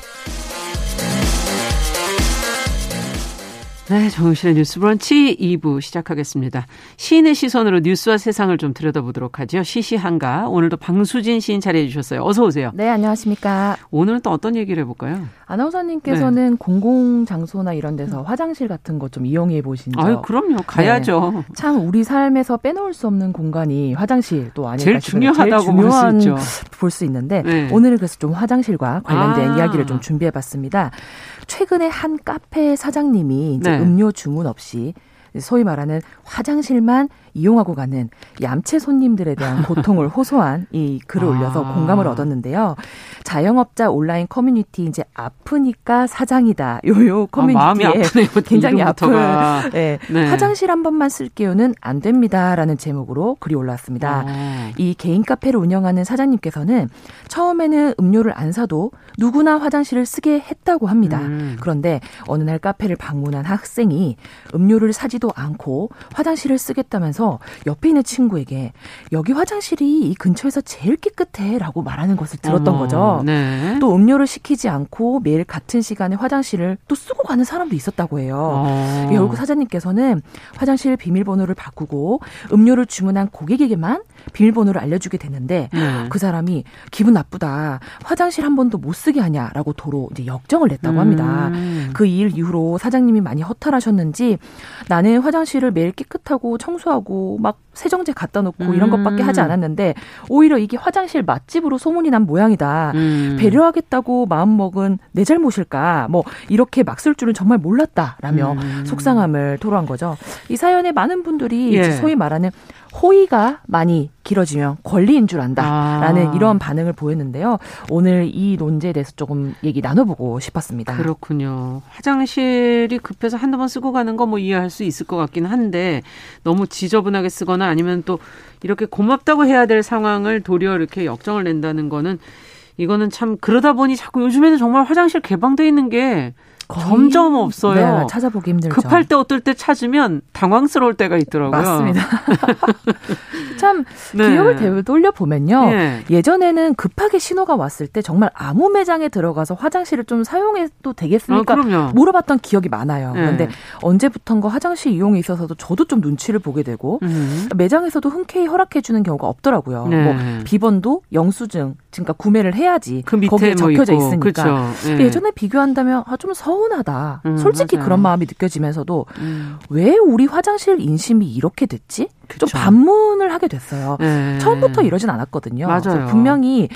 네, 정우실의 뉴스 브런치 2부 시작하겠습니다. 시인의 시선으로 뉴스와 세상을 좀 들여다보도록 하죠. 시시한가. 오늘도 방수진 시인 자리해 주셨어요. 어서 오세요. 네, 안녕하십니까. 오늘은 또 어떤 얘기를 해볼까요? 아나운서님께서는 네. 공공장소나 이런 데서 화장실 같은 거 좀 이용해 보신 적? 아유, 그럼요. 가야죠. 네. 참 우리 삶에서 빼놓을 수 없는 공간이 화장실 또 아닐까 제일 중요하다고 중요한 볼 수 있는데 네. 오늘은 그래서 좀 화장실과 관련된 아. 이야기를 좀 준비해 봤습니다. 최근에 한 카페 사장님이 이제 네. 음료 주문 없이 소위 말하는 화장실만 이용하고 가는 얌체 손님들에 대한 (laughs) 고통을 호소한 이 글을 아. 올려서 공감을 얻었는데요. 자영업자 온라인 커뮤니티 이제 아프니까 사장이다. 요요 아, 커뮤니티에 아, (laughs) 굉장히 아픈 네, 네. 화장실 한 번만 쓸게요는 안 됩니다라는 제목으로 글이 올라왔습니다. 아. 이 개인 카페를 운영하는 사장님께서는 처음에는 음료를 안 사도 누구나 화장실을 쓰게 했다고 합니다. 음. 그런데 어느 날 카페를 방문한 학생이 음료를 사지도 않고 화장실을 쓰겠다면서 옆에 있는 친구에게 여기 화장실이 이 근처에서 제일 깨끗해라고 말하는 것을 들었던 어머, 거죠. 네. 또 음료를 시키지 않고 매일 같은 시간에 화장실을 또 쓰고 가는 사람도 있었다고 해요. 어. 결국 사장님께서는 화장실 비밀번호를 바꾸고 음료를 주문한 고객에게만 비밀번호를 알려주게 됐는데 네. 그 사람이 기분 나쁘다. 화장실 한 번도 못 쓰게 하냐라고 도로 이제 역정을 냈다고 합니다. 음. 그일 이후로 사장님이 많이 허탈하셨는지 나는 화장실을 매일 깨끗하고 청소하고 막 세정제 갖다 놓고 음. 이런 것밖에 하지 않았는데 오히려 이게 화장실 맛집으로 소문이 난 모양이다. 음. 배려하겠다고 마음먹은 내 잘못일까? 뭐 이렇게 막 쓸 줄은 정말 몰랐다라며 음. 속상함을 토로한 거죠. 이 사연에 많은 분들이 예. 소위 말하는 호의가 많이 길어지면 권리인 줄 안다라는 아. 이런 반응을 보였는데요. 오늘 이 논제에 대해서 조금 얘기 나눠보고 싶었습니다. 그렇군요. 화장실이 급해서 한두 번 쓰고 가는 거 뭐 이해할 수 있을 것 같긴 한데 너무 지저분하게 쓰거나 아니면 또 이렇게 고맙다고 해야 될 상황을 도리어 이렇게 역정을 낸다는 거는 이거는 참 그러다 보니 자꾸 요즘에는 정말 화장실 개방돼 있는 게 점점 없어요. 네, 찾아보기 힘들죠. 급할 때 어떨 때 찾으면 당황스러울 때가 있더라고요. 맞습니다. (laughs) 참 네. 기억을 되돌려 보면요. 네. 예전에는 급하게 신호가 왔을 때 정말 아무 매장에 들어가서 화장실을 좀 사용해도 되겠습니까? 아, 물어봤던 기억이 많아요. 네. 그런데 언제부턴가 화장실 이용에 있어서도 저도 좀 눈치를 보게 되고 음. 매장에서도 흔쾌히 허락해 주는 경우가 없더라고요. 네. 뭐 비번도 영수증 그러니까 구매를 해야지 그 거기에 뭐 적혀져 뭐 있으니까 네. 예전에 비교한다면 아, 좀 서 운하다. 음, 솔직히 맞아요. 그런 마음이 느껴지면서도 음. 왜 우리 화장실 인심이 이렇게 됐지? 그쵸. 좀 반문을 하게 됐어요. 네. 처음부터 이러진 않았거든요. 맞아요. 분명히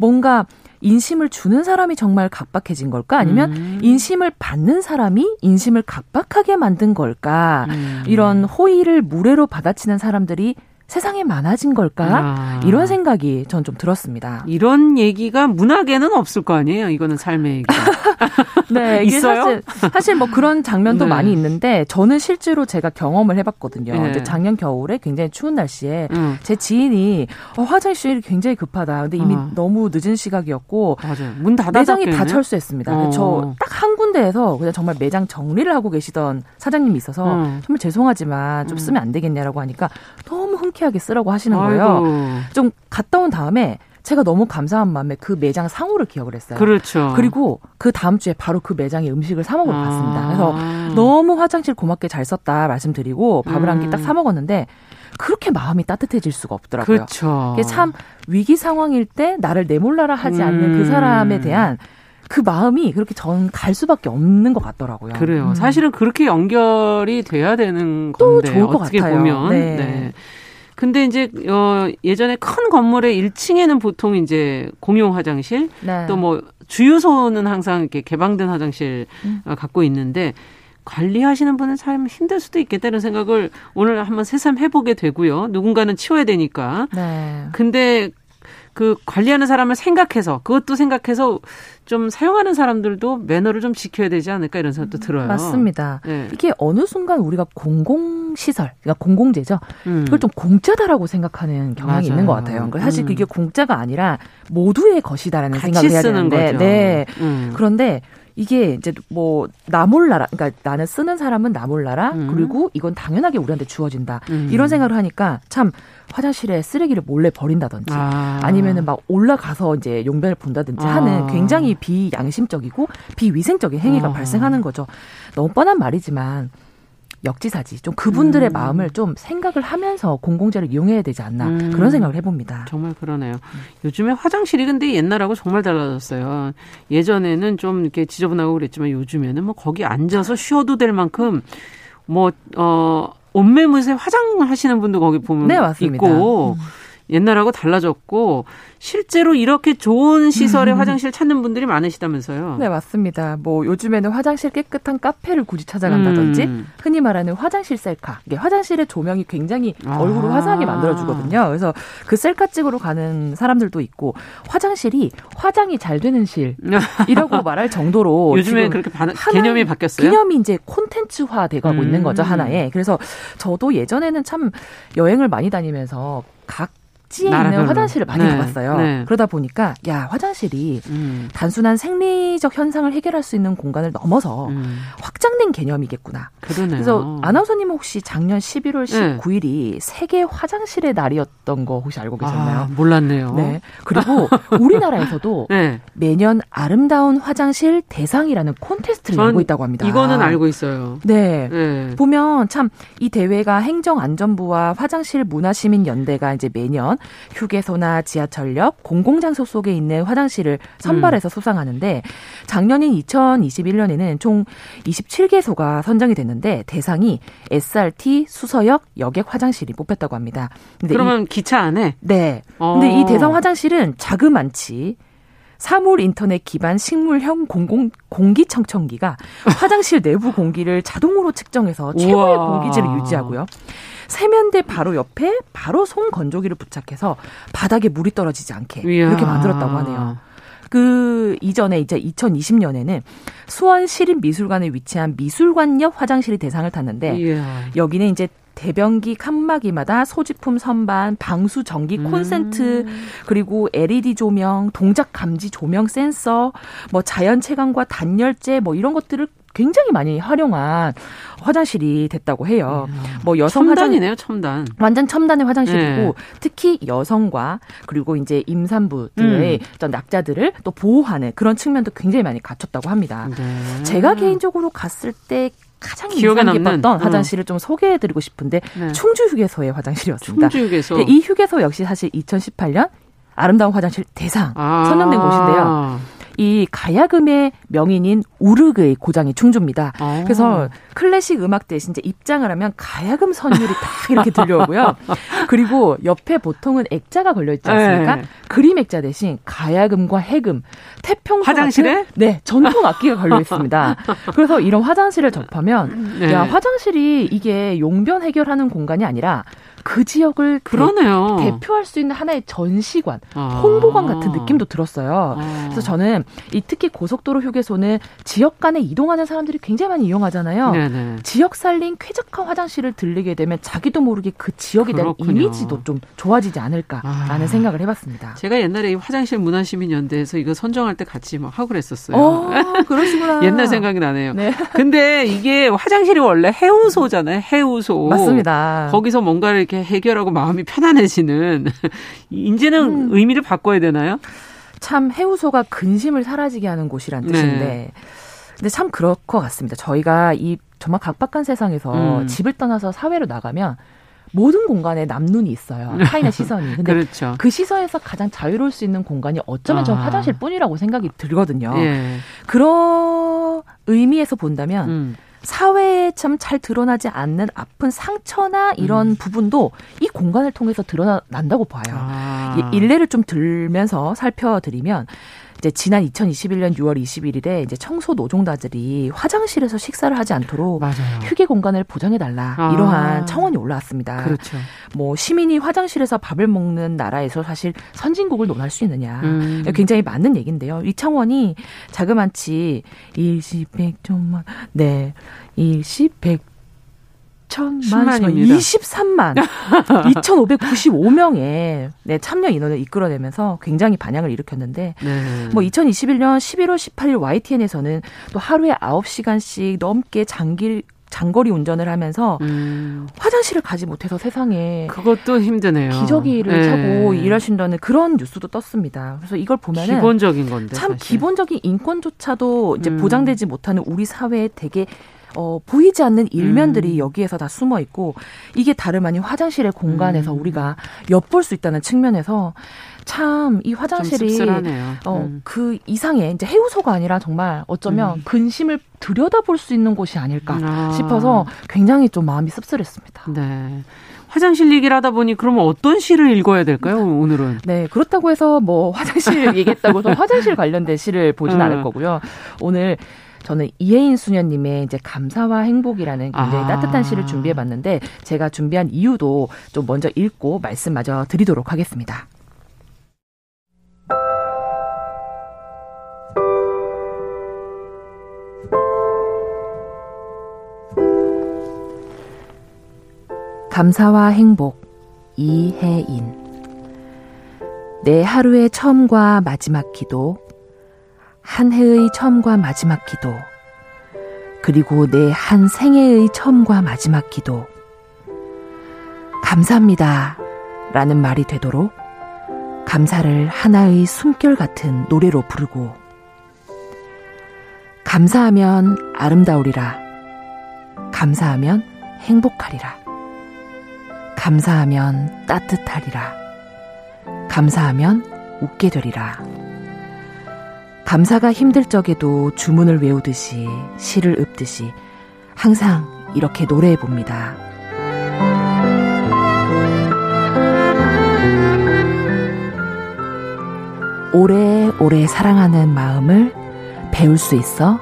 뭔가 인심을 주는 사람이 정말 각박해진 걸까? 아니면 음. 인심을 받는 사람이 인심을 각박하게 만든 걸까? 음. 이런 호의를 무례로 받아치는 사람들이 세상에 많아진 걸까? 아. 이런 생각이 전 좀 들었습니다. 이런 얘기가 문학에는 없을 거 아니에요? 이거는 삶의 얘기. (laughs) 네, 있어요? 사실, 사실 뭐 그런 장면도 (laughs) 네. 많이 있는데 저는 실제로 제가 경험을 해봤거든요. 네. 이제 작년 겨울에 굉장히 추운 날씨에 음. 제 지인이 어, 화장실이 굉장히 급하다. 근데 이미 어. 너무 늦은 시각이었고 맞아요. 문 닫아 매장이 다 철수했습니다. 어. 저딱 한 군데에서 그냥 정말 매장 정리를 하고 계시던 사장님이 있어서 어. 정말 죄송하지만 좀 음. 쓰면 안 되겠냐라고 하니까 너무 흔쾌하게 쓰라고 하시는 거예요. 아이고. 좀 갔다 온 다음에 제가 너무 감사한 마음에 그 매장 상호를 기억을 했어요. 그렇죠. 그리고 그 다음 주에 바로 그 매장에 음식을 사 먹으러 아. 갔습니다. 그래서 너무 화장실 고맙게 잘 썼다 말씀드리고 밥을 음. 한끼 딱 사 먹었는데 그렇게 마음이 따뜻해질 수가 없더라고요. 그렇죠. 이게 참 위기 상황일 때 나를 내몰라라 하지 않는 그 음. 사람에 대한 그 마음이 그렇게 전 갈 수밖에 없는 것 같더라고요. 그래요. 음. 사실은 그렇게 연결이 돼야 되는 건데 좋을 것 어떻게 같아요. 보면. 네. 네. 근데 이제 어 예전에 큰 건물의 1층에는 보통 이제 공용 화장실 네. 또뭐 주유소는 항상 이렇게 개방된 화장실 음. 어, 갖고 있는데 관리하시는 분은 참 힘들 수도 있겠다는 생각을 오늘 한번 새삼 해보게 되고요. 누군가는 치워야 되니까. 네. 근데 그 관리하는 사람을 생각해서 그것도 생각해서 좀 사용하는 사람들도 매너를 좀 지켜야 되지 않을까 이런 생각도 들어요. 맞습니다. 네. 이게 어느 순간 우리가 공공 시설, 그러니까 공공재죠. 음. 그걸 좀 공짜다라고 생각하는 경향이 맞아요. 있는 것 같아요. 그러니까 사실 음. 그게 공짜가 아니라 모두의 것이다라는 생각을 해야 되는데, 거죠. 네. 음. 그런데 이게 이제 뭐 나 몰라라. 그러니까 나는 쓰는 사람은 나 몰라라. 음. 그리고 이건 당연하게 우리한테 주어진다. 음. 이런 생각을 하니까 참 화장실에 쓰레기를 몰래 버린다든지 아. 니면은막 올라가서 이제 용변을 본다든지 아. 하는 굉장히 비양심적이고 비위생적인 행위가 아. 발생하는 거죠. 너무 뻔한 말이지만 역지사지. 좀 그분들의 음. 마음을 좀 생각을 하면서 공공재를 이용해야 되지 않나 음. 그런 생각을 해봅니다. 정말 그러네요. 요즘에 화장실이 근데 옛날하고 정말 달라졌어요. 예전에는 좀 이렇게 지저분하고 그랬지만 요즘에는 뭐 거기 앉아서 쉬어도 될 만큼 뭐, 어, 옷매무새 화장하시는 분도 거기 보면 네, 있고 음. 옛날하고 달라졌고 실제로 이렇게 좋은 시설의 음. 화장실 찾는 분들이 많으시다면서요? 네, 맞습니다. 뭐 요즘에는 화장실 깨끗한 카페를 굳이 찾아간다든지 음. 흔히 말하는 화장실 셀카. 이게 화장실의 조명이 굉장히 아. 얼굴을 화사하게 만들어 주거든요. 그래서 그 셀카 찍으러 가는 사람들도 있고 화장실이 화장이 잘 되는 실이라고 (laughs) 말할 정도로 요즘에 그렇게 반, 개념이 바뀌었어요. 개념이 이제 콘텐츠화 돼 가고 음. 있는 거죠 하나에. 그래서 저도 예전에는 참 여행을 많이 다니면서 각 각지에 나라별로. 있는 화장실을 많이 네. 가봤어요. 네. 그러다 보니까 야 화장실이 음. 단순한 생리적 현상을 해결할 수 있는 공간을 넘어서 음. 확장된 개념이겠구나. 그러네요. 그래서 아나운서님 혹시 작년 11월 19일이 네. 세계 화장실의 날이었던 거 혹시 알고 계셨나요? 아, 몰랐네요. 네. 그리고 (laughs) 우리나라에서도 네. 매년 아름다운 화장실 대상이라는 콘테스트를 열고 있다고 합니다. 이거는 알고 있어요. 네. 네. 보면 참 이 대회가 행정안전부와 화장실 문화시민연대가 이제 매년 휴게소나 지하철역, 공공장소 속에 있는 화장실을 선발해서 음. 수상하는데 작년인 2021년에는 총 27개소가 선정이 됐는데 대상이 SRT, 수서역, 여객 화장실이 뽑혔다고 합니다. 그러면 이, 기차 안에? 네. 어. 근데 이 대상 화장실은 자그만치 사물 인터넷 기반 식물형 공공 공기청정기가 (laughs) 화장실 내부 공기를 자동으로 측정해서 최고의 공기질을 유지하고요. 세면대 바로 옆에 바로 손 건조기를 부착해서 바닥에 물이 떨어지지 않게 이야. 이렇게 만들었다고 하네요. 그 이전에 이제 2020년에는 수원 시립미술관에 위치한 미술관 옆 화장실이 대상을 탔는데 이야. 여기는 이제 대변기 칸막이마다 소지품 선반, 방수 전기 콘센트, 음. 그리고 LED 조명, 동작 감지 조명 센서, 뭐 자연 채광과 단열재 뭐 이런 것들을 굉장히 많이 활용한 화장실이 됐다고 해요. 음. 뭐 여성 첨단이네요, 화장... 첨단. 완전 첨단의 화장실이고 네. 특히 여성과 그리고 이제 임산부들의 음. 어떤 낙자들을 또 보호하는 그런 측면도 굉장히 많이 갖췄다고 합니다. 네. 제가 개인적으로 갔을 때 가장 기억에 깊었던 어. 화장실을 좀 소개해드리고 싶은데 네. 충주 휴게소의 화장실이었습니다. 충주 휴게소. 이 휴게소 역시 사실 2018년 아름다운 화장실 대상 아. 선정된 곳인데요. 이 가야금의 명인인 우르그의 고장이 충주입니다. 아. 그래서 클래식 음악 대신 이제 입장을 하면 가야금 선율이 딱 이렇게 들려오고요. (laughs) 그리고 옆에 보통은 액자가 걸려 있지 않습니까? 네. 그림 액자 대신 가야금과 해금, 태평소 화장실에 같은, 네 전통 악기가 걸려 있습니다. 그래서 이런 화장실을 접하면 네. 야 화장실이 이게 용변 해결하는 공간이 아니라 그 지역을 그러네요. 대, 표할 수 있는 하나의 전시관, 아. 홍보관 같은 느낌도 들었어요. 아. 그래서 저는 이 특히 고속도로 휴게소는 지역 간에 이동하는 사람들이 굉장히 많이 이용하잖아요. 네네. 지역 살린 쾌적한 화장실을 들리게 되면 자기도 모르게 그 지역에 대한 이미지도 좀 좋아지지 않을까라는 아. 생각을 해봤습니다. 제가 옛날에 이 화장실 문화시민연대에서 이거 선정할 때 같이 막 하고 그랬었어요. 어, 그러시구나. (laughs) 옛날 생각이 나네요. 네. 근데 이게 화장실이 원래 해우소잖아요. 해우소. 맞습니다. 거기서 뭔가를 이렇게 해결하고 마음이 편안해지는 (laughs) 이제는 음. 의미를 바꿔야 되나요? 참 해우소가 근심을 사라지게 하는 곳이란 뜻인데 네. 근데 참 그럴 것 같습니다. 저희가 이 정말 각박한 세상에서 음. 집을 떠나서 사회로 나가면 모든 공간에 남눈이 있어요. 타인의 (laughs) 시선이. 근데 그렇죠. 그 시선에서 가장 자유로울 수 있는 공간이 어쩌면 아. 전 화장실 뿐이라고 생각이 들거든요. 예. 그런 의미에서 본다면 음. 사회에 참 잘 드러나지 않는 아픈 상처나 이런 음. 부분도 이 공간을 통해서 드러난다고 봐요. 아. 일례를 좀 들면서 살펴드리면 이제 지난 2021년 6월 21일에 이제 청소 노동자들이 화장실에서 식사를 하지 않도록 맞아요. 휴게 공간을 보장해 달라 아. 이러한 청원이 올라왔습니다. 그렇죠. 뭐 시민이 화장실에서 밥을 먹는 나라에서 사실 선진국을 논할 수 있느냐 음. 굉장히 맞는 얘기인데요. 이 청원이 자그만치 일시 백조만 네 일시 백 1000만, 23만 2,595명의 네, 참여 인원을 이끌어내면서 굉장히 반향을 일으켰는데 네. 뭐 2021년 11월 18일 YTN에서는 또 하루에 9시간씩 넘게 장길 장거리 운전을 하면서 음. 화장실을 가지 못해서 세상에 그것도 힘드네요. 기저귀를 네. 차고 일하신다는 그런 뉴스도 떴습니다. 그래서 이걸 보면은 기본적인 건데 참 사실. 기본적인 인권조차도 이제 음. 보장되지 못하는 우리 사회에 되게 어, 보이지 않는 일면들이 음. 여기에서 다 숨어 있고 이게 다름 아닌 화장실의 공간에서 음. 우리가 엿볼 수 있다는 측면에서 참 이 화장실이 어, 음. 그 이상의 이제 해우소가 아니라 정말 어쩌면 음. 근심을 들여다볼 수 있는 곳이 아닐까 아. 싶어서 굉장히 좀 마음이 씁쓸했습니다. 네. 화장실 얘기를 하다 보니 그러면 어떤 시를 읽어야 될까요, 오늘은? 네, 그렇다고 해서 뭐 화장실 (laughs) 얘기했다고 해서 화장실 관련된 시를 보진 음. 않을 거고요. 오늘 저는 이혜인 수녀님의 이제 감사와 행복이라는 굉장히 아. 따뜻한 시를 준비해봤는데 제가 준비한 이유도 좀 먼저 읽고 말씀마저 드리도록 하겠습니다. 감사와 행복 이혜인 내 하루의 처음과 마지막 기도 한 해의 처음과 마지막 기도, 그리고 내 한 생애의 처음과 마지막 기도. 감사합니다. 라는 말이 되도록 감사를 하나의 숨결 같은 노래로 부르고, 감사하면 아름다우리라. 감사하면 행복하리라. 감사하면 따뜻하리라. 감사하면 웃게 되리라. 감사가 힘들 적에도 주문을 외우듯이 시를 읊듯이 항상 이렇게 노래해 봅니다. 오래오래 사랑하는 마음을 배울 수 있어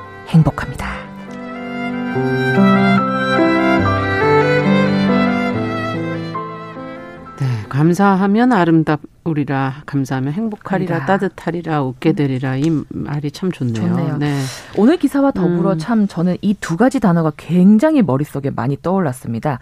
감사하면 아름답으리라, 감사하면 행복하리라. 따뜻하리라, 웃게 되리라 이 말이 참 좋네요. 좋네요. 네. 오늘 기사와 더불어 음. 참 저는 이 두 가지 단어가 굉장히 머릿속에 많이 떠올랐습니다.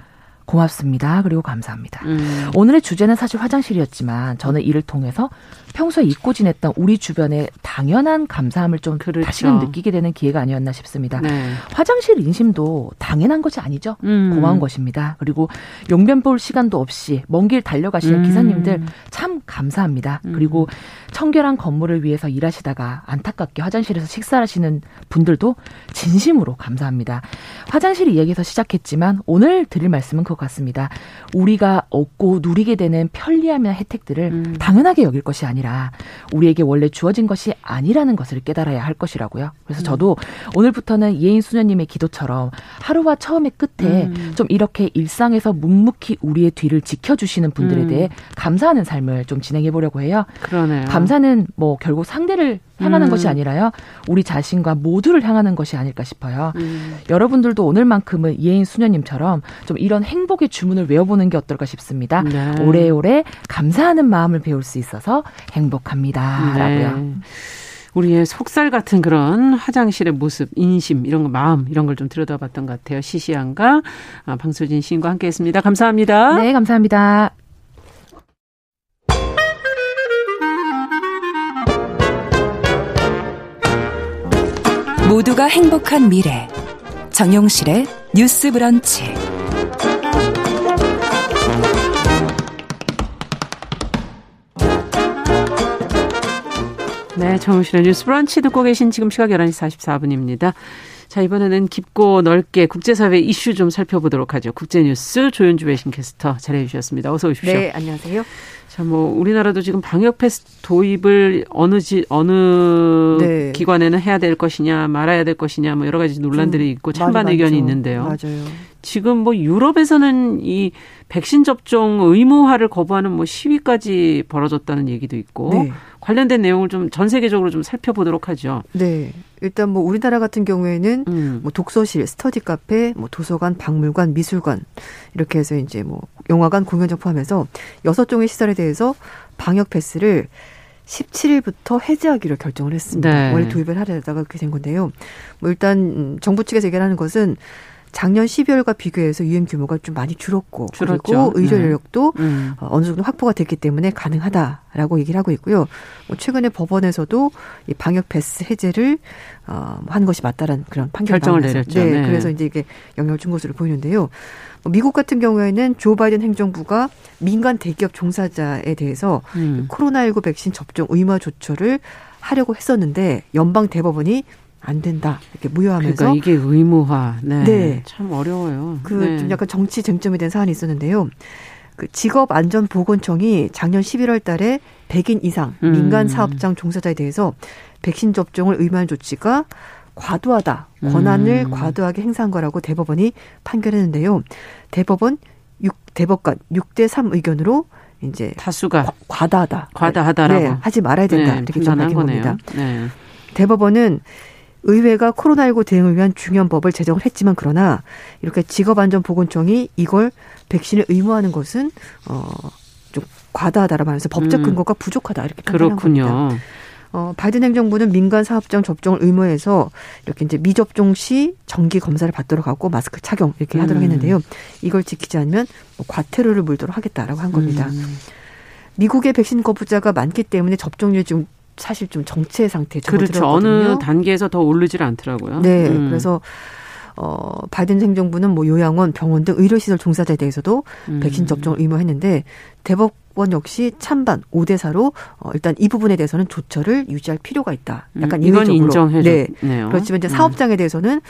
고맙습니다. 그리고 감사합니다. 음. 오늘의 주제는 사실 화장실이었지만 저는 이를 통해서 평소에 잊고 지냈던 우리 주변의 당연한 감사함을 좀 그렇죠. 다시금 느끼게 되는 기회가 아니었나 싶습니다. 네. 화장실 인심도 당연한 것이 아니죠. 음. 고마운 것입니다. 그리고 용변 볼 시간도 없이 먼 길 달려가시는 음. 기사님들 참 감사합니다. 음. 그리고 청결한 건물을 위해서 일하시다가 안타깝게 화장실에서 식사하시는 분들도 진심으로 감사합니다. 화장실 이야기에서 시작했지만 오늘 드릴 말씀은 그것 같습니다. 우리가 얻고 누리게 되는 편리함이나 혜택들을 음. 당연하게 여길 것이 아니라 우리에게 원래 주어진 것이 아니라는 것을 깨달아야 할 것이라고요. 그래서 음. 저도 오늘부터는 이혜인 수녀님의 기도처럼 하루와 처음의 끝에 음. 좀 이렇게 일상에서 묵묵히 우리의 뒤를 지켜주시는 분들에 음. 대해 감사하는 삶을 좀 진행해 보려고 해요. 그러네요. 감사는 뭐 결국 상대를 향하는 음. 것이 아니라요. 우리 자신과 모두를 향하는 것이 아닐까 싶어요. 음. 여러분들도 오늘만큼은 이혜인 수녀님처럼 좀 이런 행복의 주문을 외워보는 게 어떨까 싶습니다. 네. 오래오래 감사하는 마음을 배울 수 있어서 행복합니다. 네. 라고요. 우리의 속살 같은 그런 화장실의 모습, 인심, 이런 거, 마음, 이런 걸 좀 들여다봤던 것 같아요. 시시한가, 아, 방수진 시인과 함께 했습니다. 감사합니다. 네, 감사합니다. 모두가 행복한 미래. 정용실의 뉴스 브런치. 네, 정우실의 뉴스 브런치 듣고 계신 지금 시각 11시 44분입니다. 자, 이번에는 깊고 넓게 국제사회 이슈 좀 살펴보도록 하죠. 국제뉴스 조윤주 외신캐스터 자리해 주셨습니다. 어서 오십시오. 네, 안녕하세요. 자, 뭐 우리나라도 지금 방역 패스 도입을 어느 지 어느 네. 기관에는 해야 될 것이냐 말아야 될 것이냐 뭐 여러 가지 논란들이 있고 찬반 의견이 있는데요. 맞아요. 지금 뭐 유럽에서는 이 백신 접종 의무화를 거부하는 뭐 시위까지 벌어졌다는 얘기도 있고 네. 관련된 내용을 좀 전 세계적으로 좀 살펴보도록 하죠. 네. 일단 뭐 우리나라 같은 경우에는 음. 뭐 독서실, 스터디 카페, 뭐 도서관, 박물관, 미술관 이렇게 해서 이제 뭐 영화관, 공연장 포함해서 여섯 종의 시설에 대해서 방역 패스를 17일부터 해제하기로 결정을 했습니다. 네. 원래 도입을 하려다가 그렇게 된 건데요. 뭐 일단 음, 정부 측에서 얘기하는 것은 작년 12월과 비교해서 유행 규모가 좀 많이 줄었고 줄었죠. 그리고 의료 네. 인력도 네. 음. 어느 정도 확보가 됐기 때문에 가능하다라고 얘기를 하고 있고요. 뭐 최근에 법원에서도 이 방역 패스 해제를 어, 뭐 하는 것이 맞다라는 그런 판결을 결정을 내렸죠. 네, 네, 그래서 이제 이게 영향을 준 것으로 보이는데요. 뭐 미국 같은 경우에는 조 바이든 행정부가 민간 대기업 종사자에 대해서 음. 코로나19 백신 접종 의무 조처를 하려고 했었는데 연방 대법원이 안 된다 이렇게 무효하면서 그러니까 이게 의무화 네, 네. 참 어려워요. 그좀 네. 약간 정치 쟁점이 된 사안이 있었는데요. 그 직업안전보건청이 작년 11월 달에 100인 이상 음. 민간 사업장 종사자에 대해서 백신 접종을 의무한 조치가 과도하다. 권한을 음. 과도하게 행사한 거라고 대법원이 판결했는데요. 대법원 6 대법관 6대 3 의견으로 이제 다수가 과, 다하다 과다하다라고 네, 하지 말아야 된다. 네, 이렇게 정한 겁니다. 네. 대법원은 의회가 코로나19 대응을 위한 중요한 법을 제정을 했지만 그러나 이렇게 직업안전보건청이 이걸 백신을 의무화하는 것은 어좀 과다하다라고 하면서 법적 음. 근거가 부족하다 이렇게 판단한 그렇군요. 겁니다. 어, 바이든 행정부는 민간 사업장 접종을 의무해서 이렇게 이제 미접종 시 정기 검사를 받도록 하고 마스크 착용 이렇게 하도록 음. 했는데요. 이걸 지키지 않으면 뭐 과태료를 물도록 하겠다라고 한 겁니다. 음. 미국의 백신 거부자가 많기 때문에 접종률이 좀 사실 좀 정체 상태에 그렇죠. 어느 단계에서 더 오르질 않더라고요. 네. 음. 그래서 어, 바이든 행정부는 뭐 요양원, 병원 등 의료시설 종사자에 대해서도 음. 백신 접종을 의무했는데 대법원 역시 찬반 5대 4로 어, 일단 이 부분에 대해서는 조처를 유지할 필요가 있다. 음, 약간 음, 이건 인정해줬네요. 네. 그렇지만 이제 음. 사업장에 대해서는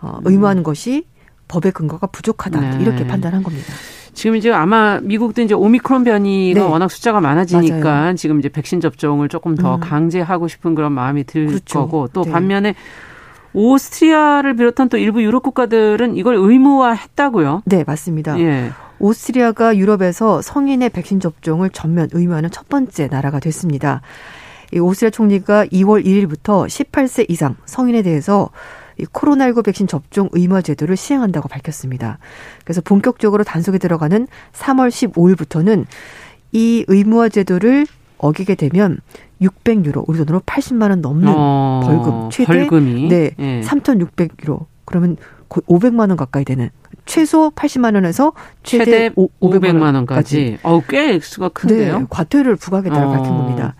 어, 의무하는 것이 법의 근거가 부족하다. 네. 이렇게 판단한 겁니다. 지금 이제 아마 미국도 이제 오미크론 변이가 네. 워낙 숫자가 많아지니까 맞아요. 지금 이제 백신 접종을 조금 더 음. 강제하고 싶은 그런 마음이 들 그렇죠. 거고 또 네. 반면에 오스트리아를 비롯한 또 일부 유럽 국가들은 이걸 의무화했다고요? 네, 맞습니다. 예. 오스트리아가 유럽에서 성인의 백신 접종을 전면 의무화하는 첫 번째 나라가 됐습니다. 이 오스트리아 총리가 2월 1일부터 18세 이상 성인에 대해서 이 코로나19 백신 접종 의무 제도를 시행한다고 밝혔습니다. 그래서 본격적으로 단속에 들어가는 3월 15일부터는 이 의무화 제도를 어기게 되면 600유로 우리 돈으로 80만 원 넘는 어, 벌금 최대 벌금이 네 예. 3,600유로 그러면 거의 500만 원 가까이 되는 최소 80만 원에서 최대, 최대 500만 원까지. 어우 꽤 액수가 큰데요. 네, 과태료를 부과하겠다고 어. 밝힌 겁니다.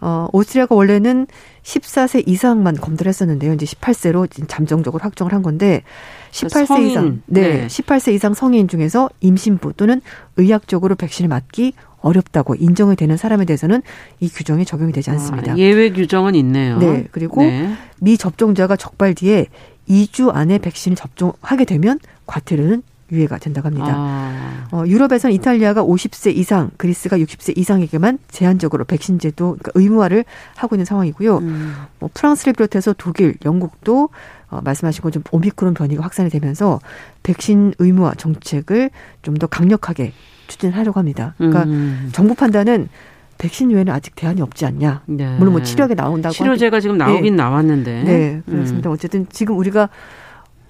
어, 오스트리아가 원래는 14세 이상만 검토를 했었는데요. 이제 18세로 잠정적으로 확정을 한 건데 18세 성인, 이상 네, 네. 18세 이상 성인 중에서 임신부 또는 의학적으로 백신을 맞기 어렵다고 인정이 되는 사람에 대해서는 이 규정이 적용이 되지 않습니다. 아, 예외 규정은 있네요. 네. 그리고 네. 미 접종자가 적발 뒤에 2주 안에 백신을 접종하게 되면 과태료는 유예가 된다고 합니다. 아. 어, 유럽에서는 이탈리아가 50세 이상, 그리스가 60세 이상에게만 제한적으로 백신 제도 그러니까 의무화를 하고 있는 상황이고요. 음. 뭐 프랑스를 비롯해서 독일, 영국도 어, 말씀하신 것처럼 오미크론 변이가 확산이 되면서 백신 의무화 정책을 좀 더 강력하게 추진하려고 합니다. 그러니까 음. 정부 판단은 백신 외에는 아직 대안이 없지 않냐. 네. 물론 뭐 치료약이 나온다고 치료제가 지금 나오긴 네. 나왔는데. 네, 그렇습니다. 음. 어쨌든 지금 우리가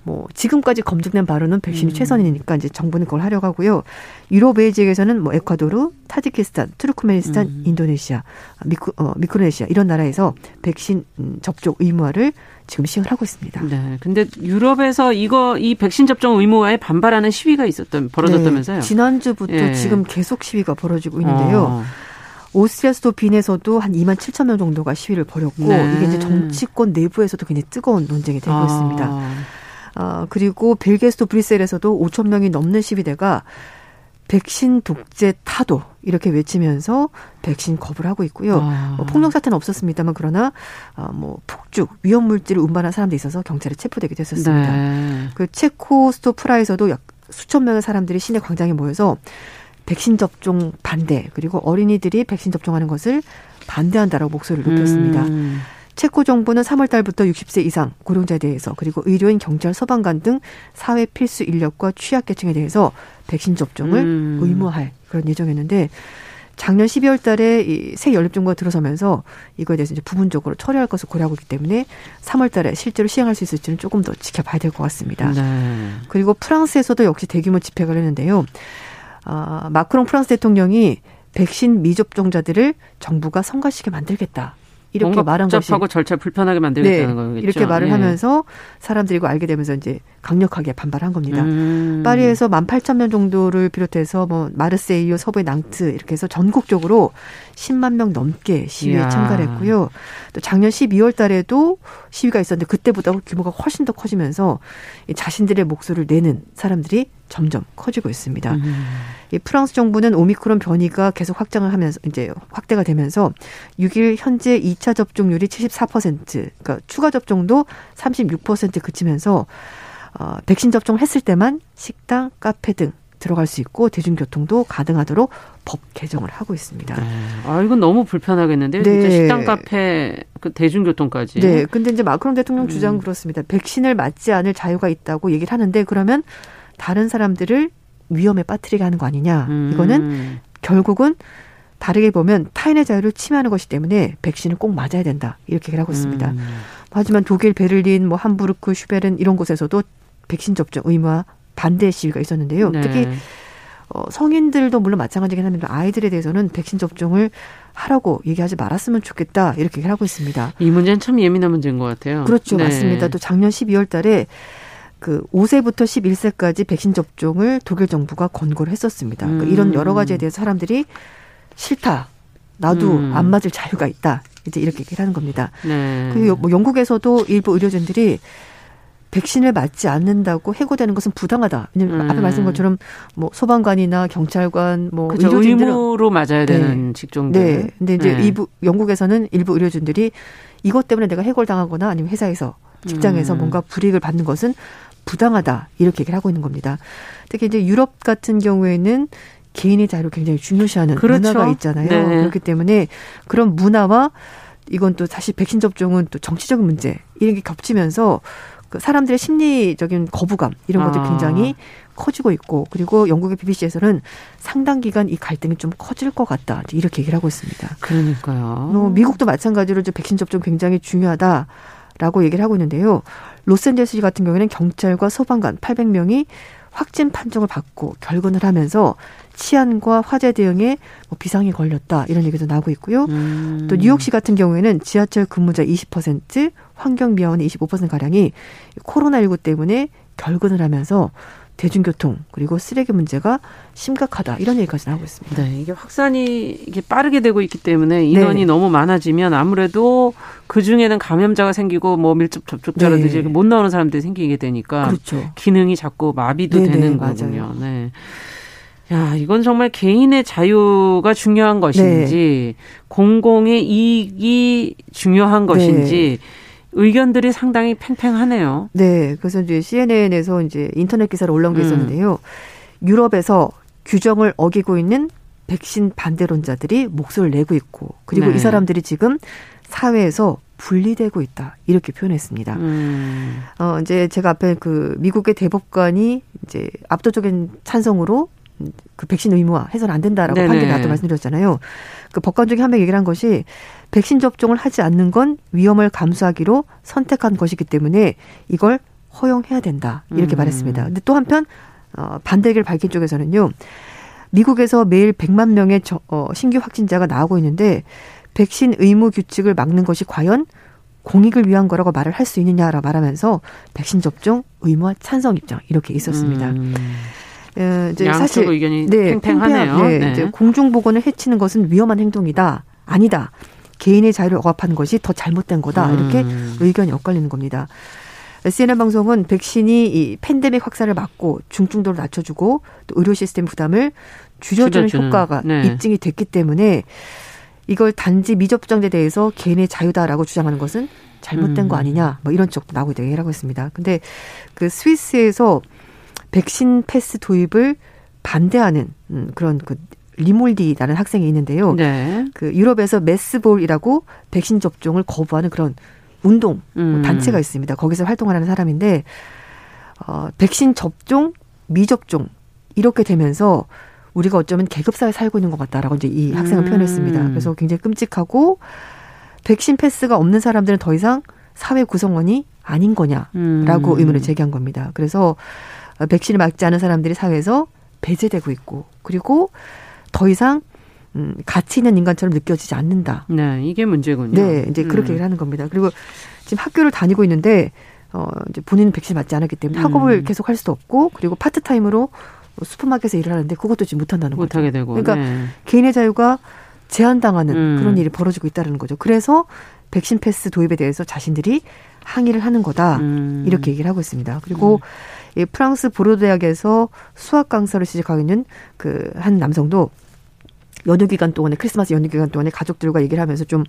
뭐 지금까지 검증된 바로는 백신이 음. 최선이니까 이제 정부는 그걸 하려고 하고요. 유럽 외 지역에서는 뭐 에콰도르, 타지키스탄, 투르크메니스탄, 음. 인도네시아, 미크, 어, 미크로네시아 이런 나라에서 백신 음, 접종 의무화를 지금 시행을 하고 있습니다. 네. 근데 유럽에서 이거 이 백신 접종 의무화에 반발하는 시위가 있었던 벌어졌다면서요? 네, 지난주부터 예. 지금 계속 시위가 벌어지고 있는데요. 어. 오스트리아 수도 빈에서도 한 2만 7천 명 정도가 시위를 벌였고 네. 이게 이제 정치권 내부에서도 굉장히 뜨거운 논쟁이 되고 아. 있습니다. 어, 그리고 벨기에 수도 브뤼셀에서도 5천 명이 넘는 시위대가 백신 독재 타도 이렇게 외치면서 백신 거부를 하고 있고요. 아. 뭐 폭력 사태는 없었습니다만 그러나 어, 뭐 폭죽 위험 물질을 운반한 사람도 있어서 경찰에 체포되기도 했었습니다. 네. 그 체코 수도 프라에서도 약 수천 명의 사람들이 시내 광장에 모여서 백신 접종 반대 그리고 어린이들이 백신 접종하는 것을 반대한다라고 목소리를 높였습니다. 음. 체코 정부는 3월 달부터 60세 이상 고령자에 대해서 그리고 의료인, 경찰, 소방관 등 사회 필수 인력과 취약계층에 대해서 백신 접종을 음. 의무화할 그런 예정이었는데 작년 12월 달에 이새 연립정부가 들어서면서 이거에 대해서 이제 부분적으로 처리할 것을 고려하고 있기 때문에 3월 달에 실제로 시행할 수 있을지는 조금 더 지켜봐야 될 것 같습니다. 네. 그리고 프랑스에서도 역시 대규모 집회가 했는데요. 아, 마크롱 프랑스 대통령이 백신 미접종자들을 정부가 성가시게 만들겠다. 이렇게 말한 것이 복잡하고 절차 불편하게 만들겠다는 네, 거겠죠. 이렇게 말을 예. 하면서 사람들이 이거 알게 되면서 이제 강력하게 반발한 겁니다. 음. 파리에서 1만 8천 명 정도를 비롯해서 뭐 마르세유, 서부의 낭트 이렇게 해서 전국적으로 10만 명 넘게 시위에 이야. 참가를 했고요. 또 작년 12월 달에도 시위가 있었는데 그때보다 규모가 훨씬 더 커지면서 자신들의 목소리를 내는 사람들이 점점 커지고 있습니다. 음. 이 프랑스 정부는 오미크론 변이가 계속 확장을 하면서 이제 확대가 되면서 6일 현재 2차 접종률이 74%, 그러니까 추가 접종도 36% 그치면서 어, 백신 접종을 했을 때만 식당, 카페 등 들어갈 수 있고 대중교통도 가능하도록 법 개정을 하고 있습니다. 네. 아 이건 너무 불편하겠는데요. 네. 진짜 식당, 카페, 그 대중교통까지. 네. 근데 이제 마크롱 대통령 음. 주장 그렇습니다. 백신을 맞지 않을 자유가 있다고 얘기를 하는데 그러면 다른 사람들을 위험에 빠뜨리게 하는 거 아니냐. 음. 이거는 결국은 다르게 보면 타인의 자유를 침해하는 것이기 때문에 백신을 꼭 맞아야 된다. 이렇게 얘기를 하고 있습니다. 음. 하지만 독일, 베를린, 뭐 함부르크, 슈베른 이런 곳에서도 백신 접종 의무화 반대 시위가 있었는데요. 네. 특히 어, 성인들도 물론 마찬가지긴 합니다. 아이들에 대해서는 백신 접종을 하라고 얘기하지 말았으면 좋겠다 이렇게 얘기를 하고 있습니다. 이 문제는 참 예민한 문제인 것 같아요. 그렇죠, 네. 맞습니다. 또 작년 12월 달에 그 5세부터 11세까지 백신 접종을 독일 정부가 권고를 했었습니다. 그러니까 음. 이런 여러 가지에 대해서 사람들이 싫다. 나도 음. 안 맞을 자유가 있다. 이제 이렇게 얘기를 하는 겁니다. 네. 그리고 뭐 영국에서도 일부 의료진들이 백신을 맞지 않는다고 해고되는 것은 부당하다. 왜냐면 음. 앞에 말씀한 것처럼 뭐 소방관이나 경찰관 뭐 그렇죠. 의료진들은 의무로 맞아야 네. 되는 네. 직종들. 네. 근데 이제 네. 일부 영국에서는 일부 의료진들이 이것 때문에 내가 해고당하거나 아니면 회사에서 직장에서 음. 뭔가 불이익을 받는 것은 부당하다 이렇게 얘기를 하고 있는 겁니다. 특히 이제 유럽 같은 경우에는 개인의 자유를 굉장히 중요시하는 그렇죠. 문화가 있잖아요. 네. 그렇기 때문에 그런 문화와 이건 또 사실 백신 접종은 또 정치적인 문제 이런 게 겹치면서 그 사람들의 심리적인 거부감 이런 것들 아. 굉장히 커지고 있고 그리고 영국의 BBC에서는 상당 기간 이 갈등이 좀 커질 것 같다 이렇게 얘기를 하고 있습니다. 그러니까요. 뭐 미국도 마찬가지로 이제 백신 접종 굉장히 중요하다 라고 얘기를 하고 있는데요. 로스앤젤스 같은 경우에는 경찰과 소방관 800명이 확진 판정을 받고 결근을 하면서 치안과 화재 대응에 뭐 비상이 걸렸다 이런 얘기도 나오고 있고요. 음. 또 뉴욕시 같은 경우에는 지하철 근무자 20%, 환경 미화원 25% 가량이 코로나19 때문에 결근을 하면서 대중교통 그리고 쓰레기 문제가 심각하다 이런 얘기까지 나오고 있습니다. 네, 이게 확산이 이게 빠르게 되고 있기 때문에 인원이 네. 너무 많아지면 아무래도 그 중에는 감염자가 생기고 뭐 밀접 접촉자라든지 네. 못 나오는 사람들이 생기게 되니까 그렇죠. 기능이 자꾸 마비도 네, 네 되는 거군요. 네. 야, 이건 정말 개인의 자유가 중요한 것인지 네. 공공의 이익이 중요한 것인지 의견들이 상당히 팽팽하네요. 네. 그래서 이제 CNN에서 이제 인터넷 기사를 올라온 게 음. 있었는데요. 음. 유럽에서 규정을 어기고 있는 백신 반대론자들이 목소리를 내고 있고 그리고 네. 이 사람들이 지금 사회에서 분리되고 있다 이렇게 표현했습니다. 음. 어 이제 제가 앞에 그 미국의 대법관이 이제 압도적인 찬성으로 그 백신 의무화 해서는 안 된다라고 네네. 판결이 나왔다고 말씀드렸잖아요. 그 법관 중에 한 명 얘기를 한 것이 백신 접종을 하지 않는 건 위험을 감수하기로 선택한 것이기 때문에 이걸 허용해야 된다. 이렇게 음. 말했습니다. 근데 또 한편 어, 반대 의견을 밝힌 쪽에서는요. 미국에서 매일 100만 명의 저, 어, 신규 확진자가 나오고 있는데 백신 의무 규칙을 막는 것이 과연 공익을 위한 거라고 말을 할 수 있느냐라 말하면서 백신 접종 의무화 찬성 입장 이렇게 있었습니다. 음. 어, 이제 사실 의견이 네, 팽팽하네요. 네, 네. 이제 공중보건을 해치는 것은 위험한 행동이다. 아니다. 개인의 자유를 억압하는 것이 더 잘못된 거다. 이렇게 음. 의견이 엇갈리는 겁니다. CNN 방송은 백신이 이 팬데믹 확산을 막고 중증도를 낮춰주고 또 의료 시스템 부담을 줄여주는 줄여주는. 효과가 네. 입증이 됐기 때문에 이걸 단지 미접종자에 대해서 개인의 자유다라고 주장하는 것은 잘못된 음. 거 아니냐 뭐 이런 쪽도 나오고 하고 있습니다. 근데 그 스위스에서 백신 패스 도입을 반대하는 음, 그런 그 리몰디라는 학생이 있는데요. 네. 그 유럽에서 MASS-VOLL이라고 백신 접종을 거부하는 그런 운동 음. 단체가 있습니다. 거기서 활동하는 사람인데 어, 백신 접종, 미접종 이렇게 되면서 우리가 어쩌면 계급사에 살고 있는 것 같다라고 이제 이 학생은 음. 표현했습니다. 그래서 굉장히 끔찍하고 백신 패스가 없는 사람들은 더 이상 사회 구성원이 아닌 거냐라고 음. 의문을 제기한 겁니다. 그래서 백신을 맞지 않은 사람들이 사회에서 배제되고 있고 그리고 더 이상 음, 가치 있는 인간처럼 느껴지지 않는다. 네, 이게 문제군요. 네, 이제 그렇게 음. 얘기를 하는 겁니다. 그리고 지금 학교를 다니고 있는데 어 이제 본인 백신 맞지 않았기 때문에 음. 학업을 계속 할 수도 없고 그리고 파트타임으로 슈퍼마켓에서 일을 하는데 그것도 지금 못 한다는 거죠. 못하게 되고. 그러니까 네. 개인의 자유가 제한당하는 음. 그런 일이 벌어지고 있다는 거죠. 그래서 백신 패스 도입에 대해서 자신들이 항의를 하는 거다. 음. 이렇게 얘기를 하고 있습니다. 그리고 음. 이 프랑스 보르 대학에서 수학 강사를 시작하고 있는 그 한 남성도 연휴 기간 동안에 크리스마스 연휴 기간 동안에 가족들과 얘기를 하면서 좀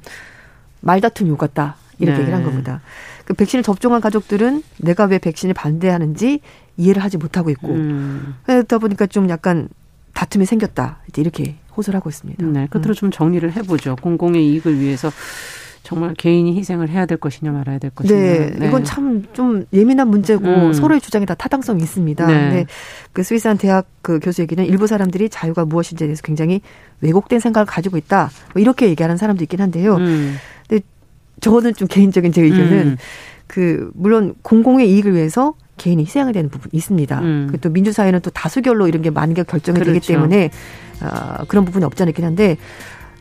말다툼이 오갔다. 이렇게 네. 얘기를 한 겁니다. 그 백신을 접종한 가족들은 내가 왜 백신을 반대하는지 이해를 하지 못하고 있고 음. 그러다 보니까 좀 약간 다툼이 생겼다. 이제 이렇게 호소를 하고 있습니다. 네, 끝으로 음. 좀 정리를 해보죠. 공공의 이익을 위해서 정말 개인이 희생을 해야 될 것이냐 말아야 될 것이냐. 네, 네. 이건 참 좀 예민한 문제고 음. 서로의 주장이 다 타당성이 있습니다. 네. 근데 그 스위스한 대학 그 교수 얘기는 일부 사람들이 자유가 무엇인지에 대해서 굉장히 왜곡된 생각을 가지고 있다. 뭐 이렇게 얘기하는 사람도 있긴 한데요. 음. 근데 저는 좀 개인적인 제 의견은 음. 그 물론 공공의 이익을 위해서 개인이 희생해야 되는 부분이 있습니다. 음. 또 민주사회는 또 다수결로 이런 게게 결정이 그렇죠. 되기 때문에 어, 그런 부분이 없지 않긴 한데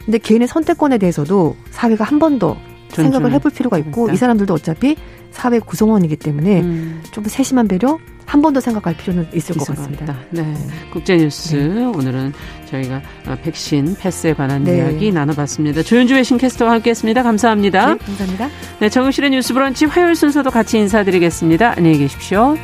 근데 개인의 선택권에 대해서도 사회가 한 번 더 생각을 해볼 필요가 있고 이 사람들도 어차피 사회 구성원이기 때문에 음. 좀 세심한 배려 한 번 더 생각할 필요는 있을 것 같습니다. 네. 네. 국제뉴스 네. 오늘은 저희가 어, 백신 패스에 관한 네. 이야기 나눠봤습니다. 조윤주 외신캐스터와 함께했습니다. 감사합니다. 네, 감사합니다. 네, 정우실의 뉴스브런치 화요일 순서도 같이 인사드리겠습니다. 안녕히 계십시오.